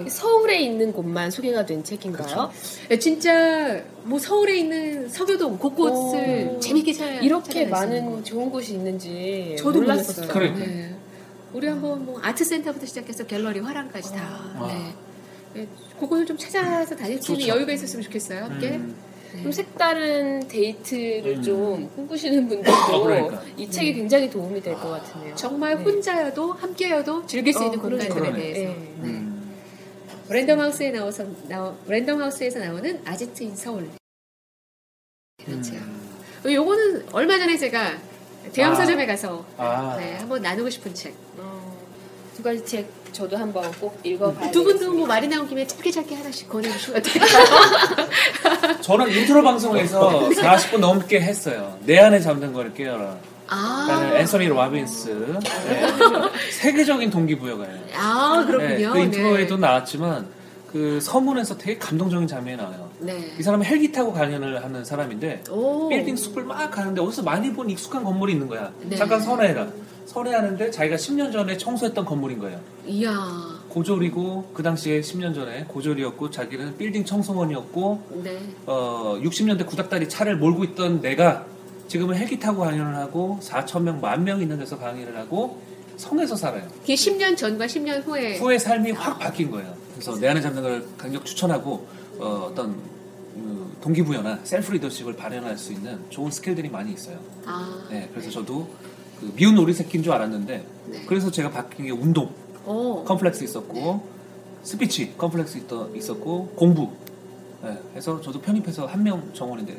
서울에 있는 곳만 소개가 된 책인가요? 네, 진짜 뭐 서울에 있는 서교동 곳곳을 오. 재밌게 찾아 이렇게 많은 곳. 좋은 곳이 있는지 저도 몰랐어요. 몰랐어요. 그러니까. 네. 우리 한번 뭐 art center부터 시작해서 갤러리 화랑까지 다. 아. 네. 네, 그거를 좀 찾아서 다닐 수 있는. 여유가 있었으면 좋겠어요. 함께. 음. 네. 좀 색다른 데이트를 음. 좀 꿈꾸시는 분들도 어, 그러니까. 이 책이 굉장히 도움이 될 것 같으네요. 정말 네. 혼자여도 함께여도 즐길 수 어, 있는. 공간들에 그러네. 대해서. 네. 네. 음. Random House에 나와서 나 Random House에서 나오는 아지트 in 서울. 그렇죠. 음. 요거는 얼마 전에 제가 대형 아. 서점에 가서 아 네, 한번 나누고 싶은 책. 어, 두 가지 책 저도 한번 꼭 읽어봐야 두 분도 뭐 말이 나온 김에 짧게 짧게 하나씩 권해주시면 어떨까요? 저는 인트로 방송에서 40분 넘게 했어요. 내 안에 잠든 거인을 깨어라. 아, 앤서니 로빈스. 네. 세계적인 동기부여가요. 아 네, 그렇군요. 그 intro에도 나왔지만 그 서문에서 되게 감동적인 장면이 나와요 네. 이 사람은 헬기 타고 강연을 하는 사람인데 오. 빌딩 숲을 막 가는데 어디서 많이 본 익숙한 건물이 있는 거야. 네. 잠깐 선회가. 선회하는데 자기가 10년 전에 청소했던 건물인 거예요. 이야. 고졸이고 그 당시에 10년 전에 고졸이었고 자기는 빌딩 청소원이었고 네. 어 60년대 구닥다리 차를 몰고 있던 내가 지금은 헬기 타고 강연을 하고 4천 명, 만 명 있는 데서 강의를 하고 성에서 살아요. 그게 10년 전과 10년 후에. 후의 삶이 확 바뀐 거예요. 그래서 내 안에 잡는 걸 강력 추천하고 어, 어떤 그 동기부여나 self leadership을 발현할 수 있는 좋은 skill들이 많이 있어요. 아. 네, 그래서 저도 그 미운 오리 새끼인 줄 알았는데 네. 그래서 제가 바뀐 게 운동 오. 컴플렉스 있었고 스피치 컴플렉스 있었고 공부 네, 해서 저도 편입해서 한 명 정원인데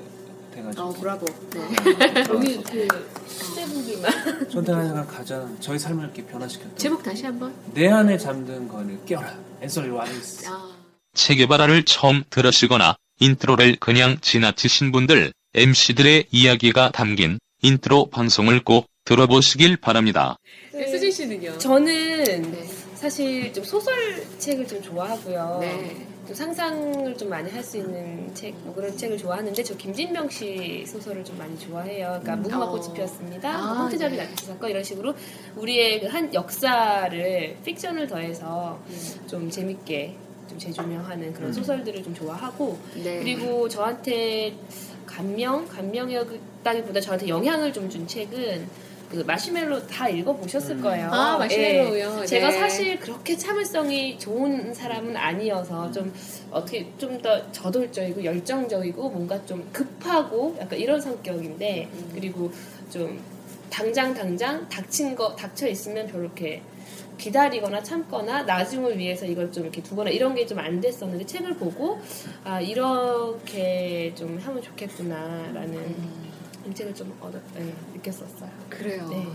돼가지고 어, 브라보. 네. 여기 그 수제분들만 전태나가 가장 저희 삶을 이렇게 변화시켰던 제목 다시 한번. 내 안에 잠든 거를 깨어라 로빈스 아. 체계바라를 처음 들으시거나 인트로를 그냥 지나치신 분들 MC들의 이야기가 담긴 인트로 방송을 꼭 들어보시길 바랍니다. 네, 수진 씨는요? 저는 네. 사실 좀 소설책을 좀 좋아하고요. 네. 또 상상을 좀 많이 할 수 있는 책, 뭐 그런 책을 좋아하는데 저 김진명 씨 소설을 좀 많이 좋아해요. 그러니까 무궁화 꽃이 어. 피었습니다. 아, 뭐 헌트잡이 네. 나타난 사건 이런 식으로 우리의 그 한 역사를 픽션을 더해서 좀 재밌게 좀 재조명하는 그런 음. 소설들을 좀 좋아하고 네. 그리고 저한테 감명, 감명이었다기보다 저한테 영향을 좀 준 책은 그 마시멜로 다 읽어보셨을 음. 거예요. 아. 예. 제가 네. 사실 그렇게 참을성이 좋은 사람은 아니어서 좀 어떻게 좀 더 저돌적이고 열정적이고 뭔가 좀 급하고 약간 이런 성격인데 음. 그리고 좀 당장 당장 닥친 거 닥쳐 있으면 별로 이렇게 기다리거나 참거나 나중을 위해서 이걸 좀 이렇게 두거나 이런 게 좀 안 됐었는데 책을 보고 아 이렇게 좀 하면 좋겠구나라는 이 책을 좀 얻어 네, 느꼈었어요. 그래요. 네.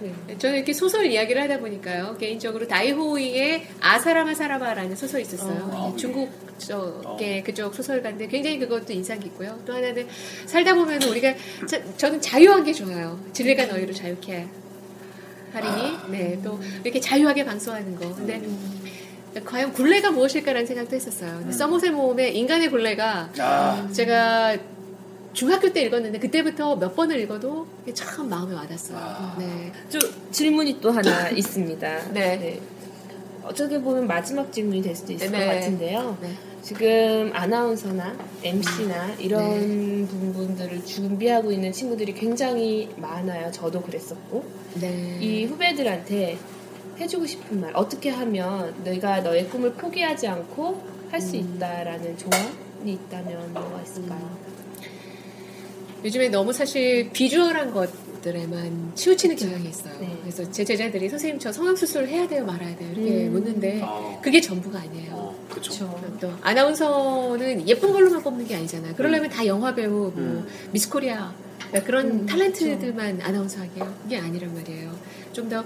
네. 네. 저는 이렇게 소설 이야기를 하다 보니까요. 개인적으로 다이호잉의 아사라마 사라바라는 소설이 있었어요. 어. 중국 쪽의 그쪽 소설가인데 굉장히 그것도 인상 깊고요. 또 하나는 살다 보면 우리가 자- 저는 자유한 게 좋아요. 진리가 너희를 자유케 하리니. 네. 또 이렇게 자유하게 방송하는 거. 근데 과연 굴레가 무엇일까라는 생각도 했었어요. 근데 서머셀 모험의 인간의 굴레가 아, 제가 중학교 때 읽었는데 그때부터 몇 번을 읽어도 참 마음에 와닿았어요. 아. 네. 좀 질문이 또 하나 있습니다. 네. 어떻게 보면 마지막 질문이 될 수도 있을 네. 것 같은데요. 네. 지금 아나운서나 MC나 이런 부분들을 준비하고 있는 친구들이 굉장히 많아요. 저도 그랬었고. 네. 이 후배들한테 해주고 싶은 말, 어떻게 하면 내가 너의 꿈을 포기하지 않고 할수 음. 있다라는 조언이 있다면 뭐가 있을까요? 요즘에 너무 사실 비주얼한 것 것들에만 치우치는 경향이 있어요. 네. 그래서 제 제자들이 선생님 저 성형 수술을 해야 돼요 말아야 돼요 이렇게 음. 묻는데 어. 그게 전부가 아니에요. 어, 그렇죠. 또 아나운서는 예쁜 걸로만 뽑는 게 아니잖아요. 그러려면 다 영화 배우, 뭐 음. 미스코리아 그러니까 그런 음, 탤런트들만 아나운서 하게요. 그게 아니란 말이에요. 좀 더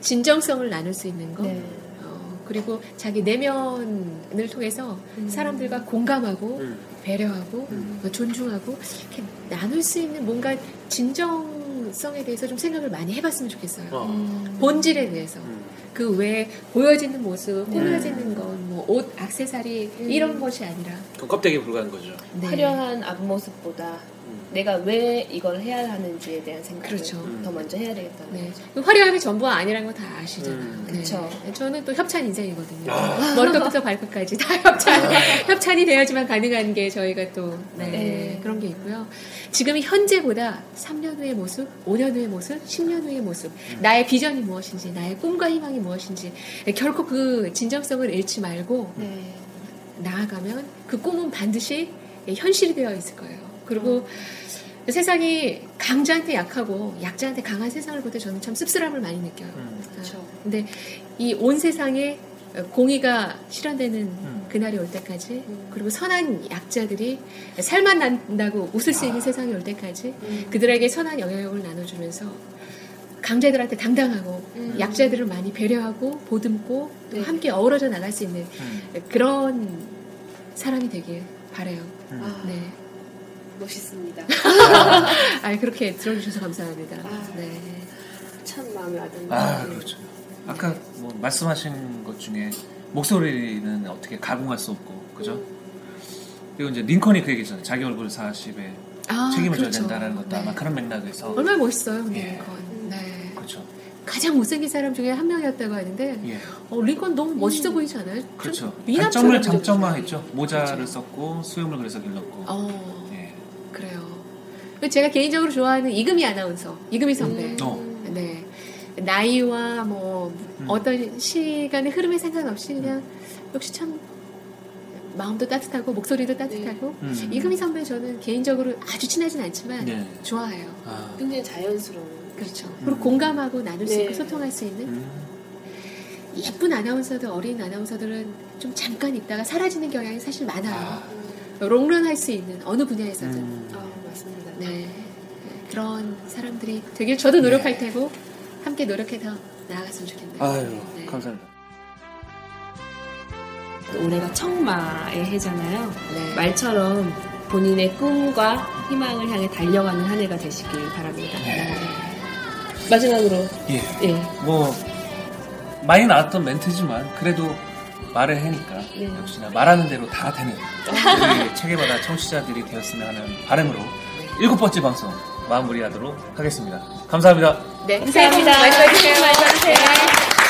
진정성을 나눌 수 있는 거. 네. 어, 그리고 자기 내면을 통해서 음. 사람들과 공감하고 음. 배려하고 음. 어, 존중하고 이렇게 나눌 수 있는 뭔가 진정성에 대해서 좀 생각을 많이 해봤으면 좋겠어요. 어. 음. 본질에 대해서 음. 그 외에 보여지는 모습, 네. 꾸며지는 것, 뭐 옷, 액세서리 음. 이런 것이 아니라 그 껍데기에 불과한 거죠. 네. 화려한 앞모습보다 음. 내가 왜 이걸 해야 하는지에 대한 생각을 그렇죠. 더 먼저 해야 되겠다는 네. 거죠. 그 화려함이 전부가 아니라는 거 다 아시잖아요. 음. 네. 그쵸. 저는 또 협찬 인생이거든요. 아. 머리끝부터 발끝까지 다 협찬, 협찬이 되어야지만 가능한 게 저희가 또 네, 네. 그런 게 있고요. 지금 현재보다 3년 후의 모습, 5년 후의 모습, 10년 후의 모습, 나의 비전이 무엇인지, 나의 꿈과 희망이 무엇인지 결코 그 진정성을 잃지 말고 네. 나아가면 그 꿈은 반드시 현실이 되어 있을 거예요. 그리고 세상이 강자한테 약하고 약자한테 강한 세상을 볼 때 저는 참 씁쓸함을 많이 느껴요. 음. 그렇죠. 근데 이 온 세상에 공의가 실현되는 음. 그날이 올 때까지 음. 그리고 선한 약자들이 살만 난다고 웃을 수 있는 아. 세상이 올 때까지 음. 그들에게 선한 영향력을 나눠주면서 강자들한테 당당하고 음. 약자들을 많이 배려하고 보듬고 또 네. 함께 어우러져 나갈 수 있는 음. 그런 사람이 되길 바래요. 음. 아, 네. 멋있습니다. 아 그렇게 들어주셔서 감사합니다. 아. 네. 참 마음에 와닿는 아, 네. 그렇죠. 아까 뭐 말씀하신 것 중에 목소리는 어떻게 가공할 수 없고, 그죠? 그리고 이제 링컨이 그 얘기잖아요. 자기 얼굴 40에 아, 책임을 져야 그렇죠. 된다는 것도 네. 아마 그런 맥락에서. 얼마나 멋있어요, 예. 링컨. 네. 그렇죠. 가장 못생긴 사람 중에 한 명이었다고 하는데 예. 어, 링컨 너무 멋있어 보이지 않아요? 좀 그렇죠. 단점을. 장점화했죠. 모자를 그렇죠. 썼고 수염을 그래서 길렀고. 어, 예. 그래요. 제가 개인적으로 좋아하는 이금희 아나운서, 이금희 선배. 음. 어. 네. 나이와 뭐 음. 어떤 시간의 흐름에 상관없이 그냥 역시 참 마음도 따뜻하고 목소리도 따뜻하고 음. 이금희 선배 저는 개인적으로 아주 친하진 않지만 네. 좋아해요. 아. 굉장히 자연스러운. 그렇죠. 그리고 공감하고 나눌 수 네. 있고 소통할 수 있는 음. 예쁜 아나운서들, 어린 아나운서들은 좀 잠깐 있다가 사라지는 경향이 사실 많아요. 아. 롱런 할 수 있는 어느 분야에서든. 음. 아, 맞습니다. 네. 그런 사람들이 되길 저도 노력할 테고 함께 노력해서 나아갔으면 좋겠네요. 아유, 네. 감사합니다. 올해가 청마의 해잖아요. 네. 말처럼 본인의 꿈과 희망을 향해 달려가는 한 해가 되시길 바랍니다. 네. 마지막으로 예. 예. 뭐 많이 나왔던 멘트지만 그래도 말을 해니까 네. 역시나 말하는 대로 다 되는 우리 체계바다 청취자들이 되었으면 하는 바람으로 일곱 번째 방송 마무리하도록 하겠습니다. 감사합니다. 네. 감사합니다. 복 많이 받으세요.